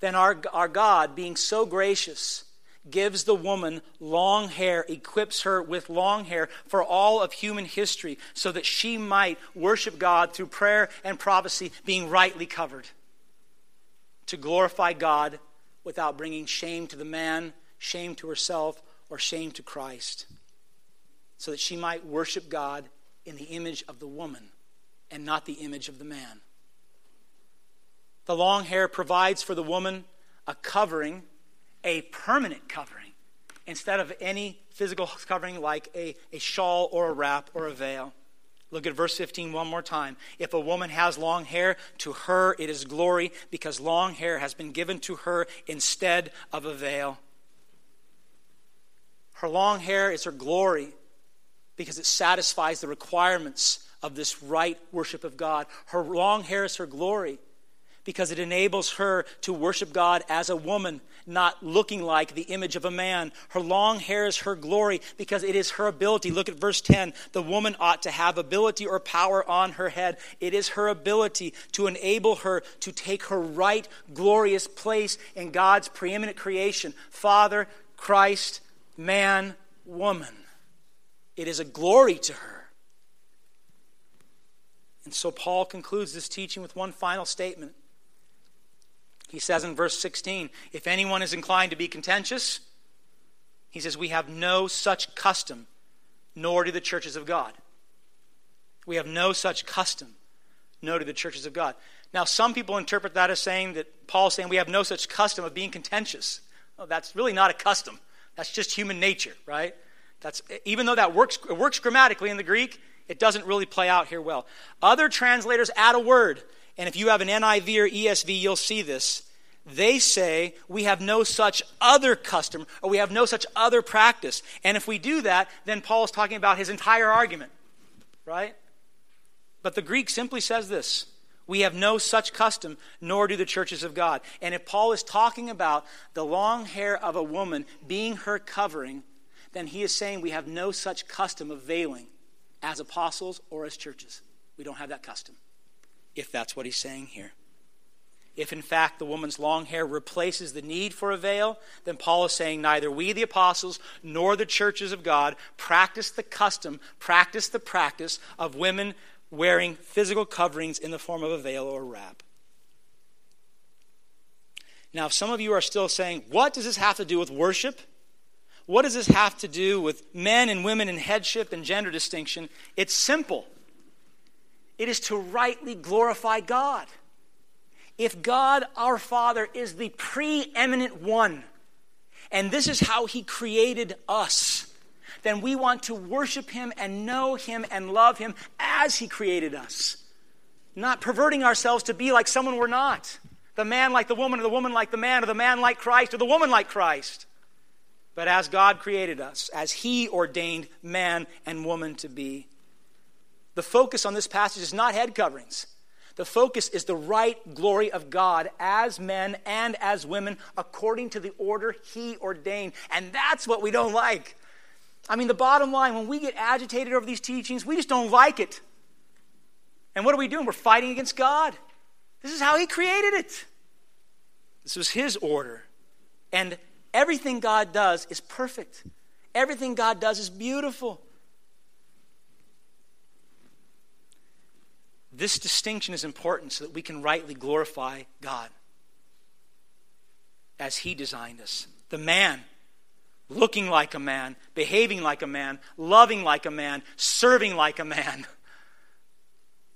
then our, our God, being so gracious, gives the woman long hair, equips her with long hair for all of human history, so that she might worship God through prayer and prophecy, being rightly covered. To glorify God without bringing shame to the man, shame to herself, or shame to Christ. So that she might worship God in the image of the woman and not the image of the man. The long hair provides for the woman a covering, a permanent covering, instead of any physical covering like a, a shawl or a wrap or a veil. Look at verse 15 one more time. If a woman has long hair, to her it is glory because long hair has been given to her instead of a veil. Her long hair is her glory because it satisfies the requirements of this right worship of God. Her long hair is her glory because it enables her to worship God as a woman, not looking like the image of a man. Her long hair is her glory because it is her ability. Look at verse 10. The woman ought to have ability or power on her head. It is her ability to enable her to take her right, glorious place in God's preeminent creation Father, Christ, man, woman. It is a glory to her. And so Paul concludes this teaching with one final statement. He says in verse 16, If anyone is inclined to be contentious, he says, We have no such custom, nor do the churches of God. We have no such custom, nor do the churches of God. Now, some people interpret that as saying that Paul's saying we have no such custom of being contentious. Well, that's really not a custom. That's just human nature, right? That's even though that works works grammatically in the Greek, it doesn't really play out here well. Other translators add a word, and if you have an NIV or ESV, you'll see this. They say we have no such other custom or we have no such other practice. And if we do that, then Paul is talking about his entire argument, right? But the Greek simply says this we have no such custom, nor do the churches of God. And if Paul is talking about the long hair of a woman being her covering, then he is saying we have no such custom of veiling as apostles or as churches. We don't have that custom, if that's what he's saying here. If in fact the woman's long hair replaces the need for a veil, then Paul is saying neither we, the apostles, nor the churches of God practice the custom, practice the practice of women wearing physical coverings in the form of a veil or a wrap. Now, some of you are still saying, what does this have to do with worship? What does this have to do with men and women and headship and gender distinction? It's simple it is to rightly glorify God. If God our Father is the preeminent one, and this is how He created us, then we want to worship Him and know Him and love Him as He created us, not perverting ourselves to be like someone we're not. The man like the woman, or the woman like the man, or the man like Christ, or the woman like Christ but as God created us, as He ordained man and woman to be. The focus on this passage is not head coverings. The focus is the right glory of God as men and as women according to the order He ordained. And that's what we don't like. I mean, the bottom line, when we get agitated over these teachings, we just don't like it. And what are we doing? We're fighting against God. This is how He created it. This was His order. And Everything God does is perfect, everything God does is beautiful. This distinction is important so that we can rightly glorify God as He designed us. The man, looking like a man, behaving like a man, loving like a man, serving like a man,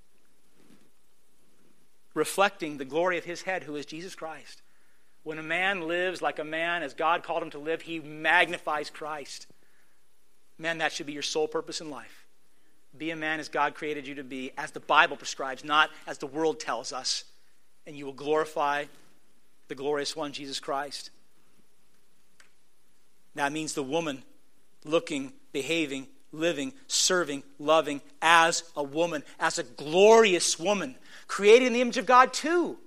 [LAUGHS] reflecting the glory of His head, who is Jesus Christ. When a man lives like a man as God called him to live, he magnifies Christ. Man, that should be your sole purpose in life. Be a man as God created you to be, as the Bible prescribes, not as the world tells us. And you will glorify the glorious one, Jesus Christ. That means the woman looking, behaving, living, serving, loving as a woman, as a glorious woman, created in the image of God, too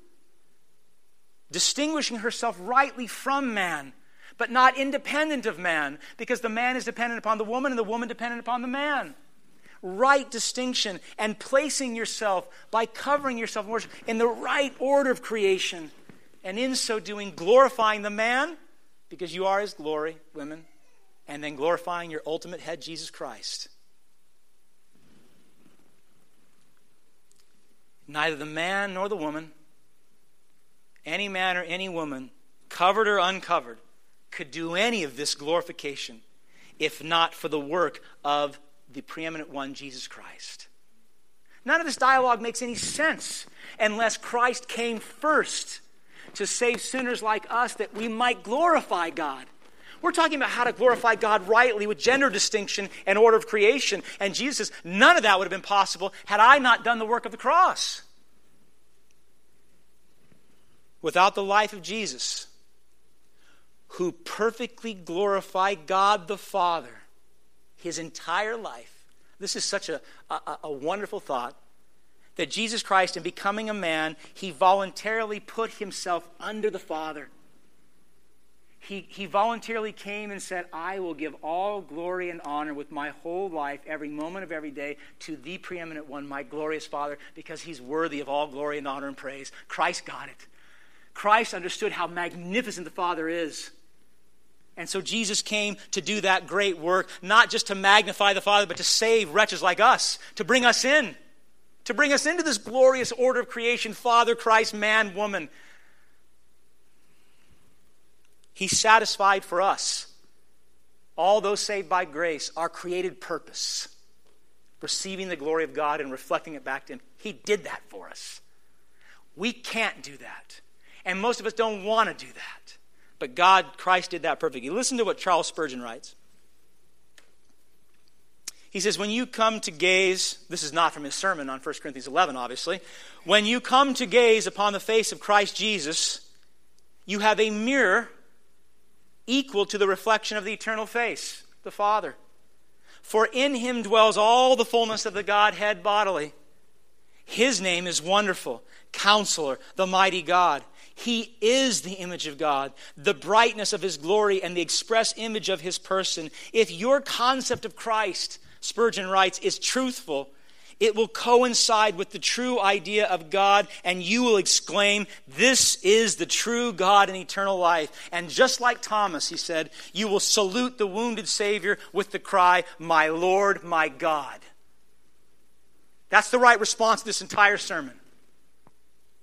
distinguishing herself rightly from man, but not independent of man, because the man is dependent upon the woman and the woman dependent upon the man. Right distinction and placing yourself by covering yourself in worship in the right order of creation, and in so doing, glorifying the man, because you are his glory, women, and then glorifying your ultimate head, Jesus Christ. Neither the man nor the woman any man or any woman, covered or uncovered, could do any of this glorification if not for the work of the preeminent one, Jesus Christ. None of this dialogue makes any sense unless Christ came first to save sinners like us that we might glorify God. We're talking about how to glorify God rightly with gender distinction and order of creation. And Jesus none of that would have been possible had I not done the work of the cross without the life of Jesus, who perfectly glorified God the Father his entire life. This is such a, a, a, wonderful thought. that Jesus Christ, in becoming a man, he voluntarily put himself under the Father. He, he voluntarily came and said, I will give all glory and honor with my whole life, every moment of every day, to the preeminent one, my glorious Father, because he's worthy of all glory and honor and praise. Christ got it. Christ understood how magnificent the Father is. And so Jesus came to do that great work, not just to magnify the Father, but to save wretches like us, to bring us in to bring us into this glorious order of creation Father, Christ, man, woman. He satisfied for us all those saved by grace, our created purpose, receiving the glory of God and reflecting it back to Him. He did that for us. We can't do that. And most of us don't want to do that. But God, Christ did that perfectly. Listen to what Charles Spurgeon writes. He says, When you come to gaze, this is not from his sermon on 1 Corinthians 11, obviously. When you come to gaze upon the face of Christ Jesus, you have a mirror equal to the reflection of the eternal face, the Father. For in him dwells all the fullness of the Godhead bodily. His name is wonderful, counselor, the mighty God. He is the image of God, the brightness of his glory, and the express image of his person. If your concept of Christ Spurgeon writes, is truthful, it will coincide with the true idea of God, and you will exclaim, This is the true God in eternal life. And just like Thomas, he said, you will salute the wounded Savior with the cry, My Lord, my God. That's the right response to this entire sermon.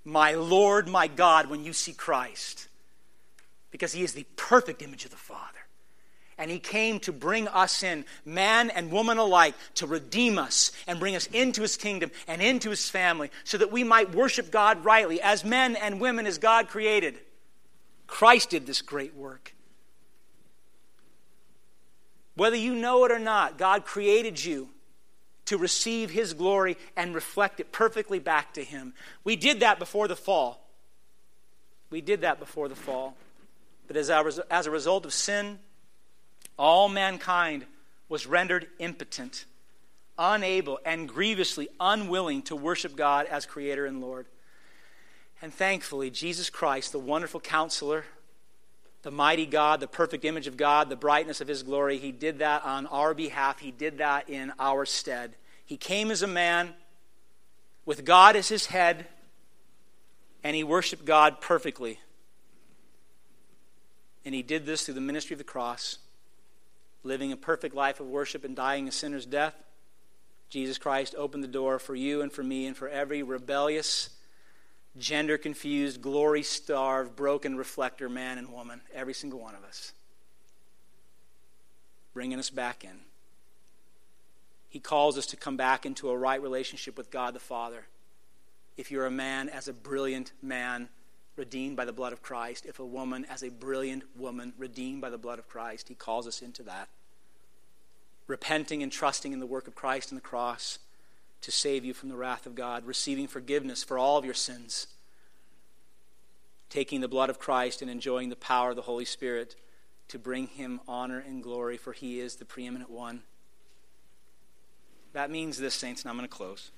My Lord, my God, when you see Christ. Because he is the perfect image of the Father and he came to bring us in, man and woman alike, to redeem us and bring us into his kingdom and into his family so that we might worship God rightly as men and women as God created. Christ did this great work. Whether you know it or not, God created you to receive his glory and reflect it perfectly back to him. We did that before the fall. We did that before the fall. But as a, as a result of sin, all mankind was rendered impotent, unable, and grievously unwilling to worship God as Creator and Lord. And thankfully, Jesus Christ, the wonderful counselor, the mighty God, the perfect image of God, the brightness of His glory, He did that on our behalf. He did that in our stead. He came as a man with God as His head, and He worshiped God perfectly. And He did this through the ministry of the cross living a perfect life of worship and dying a sinner's death, Jesus Christ opened the door for you and for me and for every rebellious, gender confused, glory starved, broken reflector man and woman, every single one of us, bringing us back in. He calls us to come back into a right relationship with God the Father. If you're a man, as a brilliant man, redeemed by the blood of Christ, if a woman, as a brilliant woman, redeemed by the blood of Christ, he calls us into that. Repenting and trusting in the work of Christ on the cross to save you from the wrath of God, receiving forgiveness for all of your sins, taking the blood of Christ and enjoying the power of the Holy Spirit to bring him honor and glory, for he is the preeminent one. That means this, saints, and I'm going to close.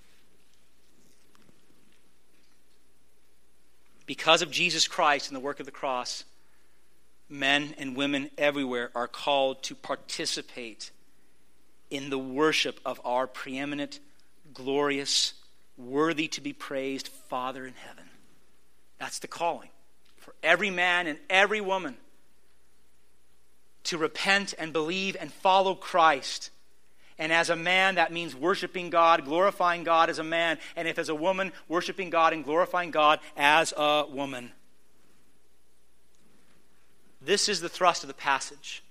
Because of Jesus Christ and the work of the cross, men and women everywhere are called to participate in the worship of our preeminent, glorious, worthy to be praised Father in heaven. That's the calling for every man and every woman to repent and believe and follow Christ and as a man, that means worshiping God, glorifying God as a man. And if as a woman, worshiping God and glorifying God as a woman. This is the thrust of the passage.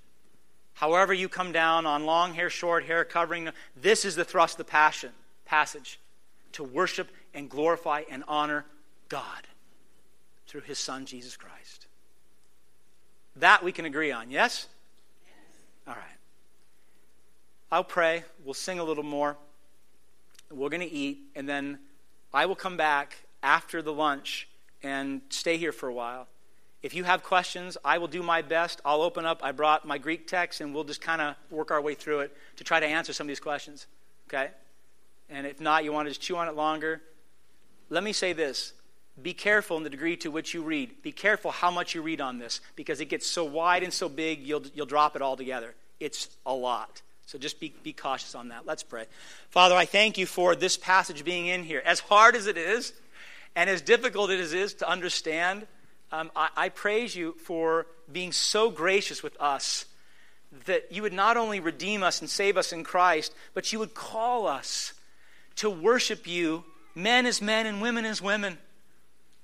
However, you come down on long hair, short hair, covering, this is the thrust of the passion, passage to worship and glorify and honor God through his Son, Jesus Christ. That we can agree on, yes? yes. All right. I'll pray. We'll sing a little more. We're going to eat. And then I will come back after the lunch and stay here for a while. If you have questions, I will do my best. I'll open up. I brought my Greek text, and we'll just kind of work our way through it to try to answer some of these questions. Okay? And if not, you want to just chew on it longer, let me say this be careful in the degree to which you read. Be careful how much you read on this because it gets so wide and so big, you'll, you'll drop it all together. It's a lot. So just be, be cautious on that. Let's pray. Father, I thank you for this passage being in here. As hard as it is, and as difficult as it is to understand, um, I, I praise you for being so gracious with us that you would not only redeem us and save us in Christ, but you would call us to worship you, men as men and women as women.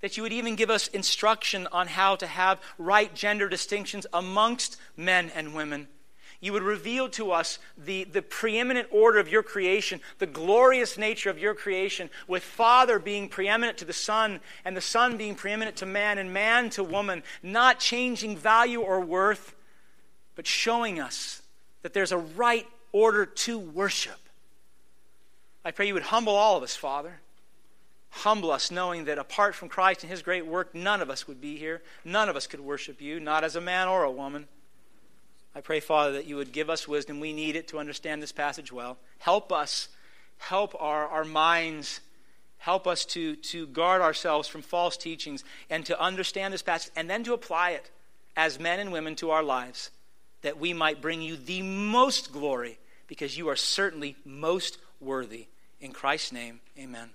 That you would even give us instruction on how to have right gender distinctions amongst men and women. You would reveal to us the, the preeminent order of your creation, the glorious nature of your creation, with Father being preeminent to the Son, and the Son being preeminent to man, and man to woman, not changing value or worth, but showing us that there's a right order to worship. I pray you would humble all of us, Father. Humble us, knowing that apart from Christ and his great work, none of us would be here. None of us could worship you, not as a man or a woman. I pray, Father, that you would give us wisdom. We need it to understand this passage well. Help us, help our, our minds, help us to, to guard ourselves from false teachings and to understand this passage and then to apply it as men and women to our lives, that we might bring you the most glory because you are certainly most worthy. In Christ's name, amen.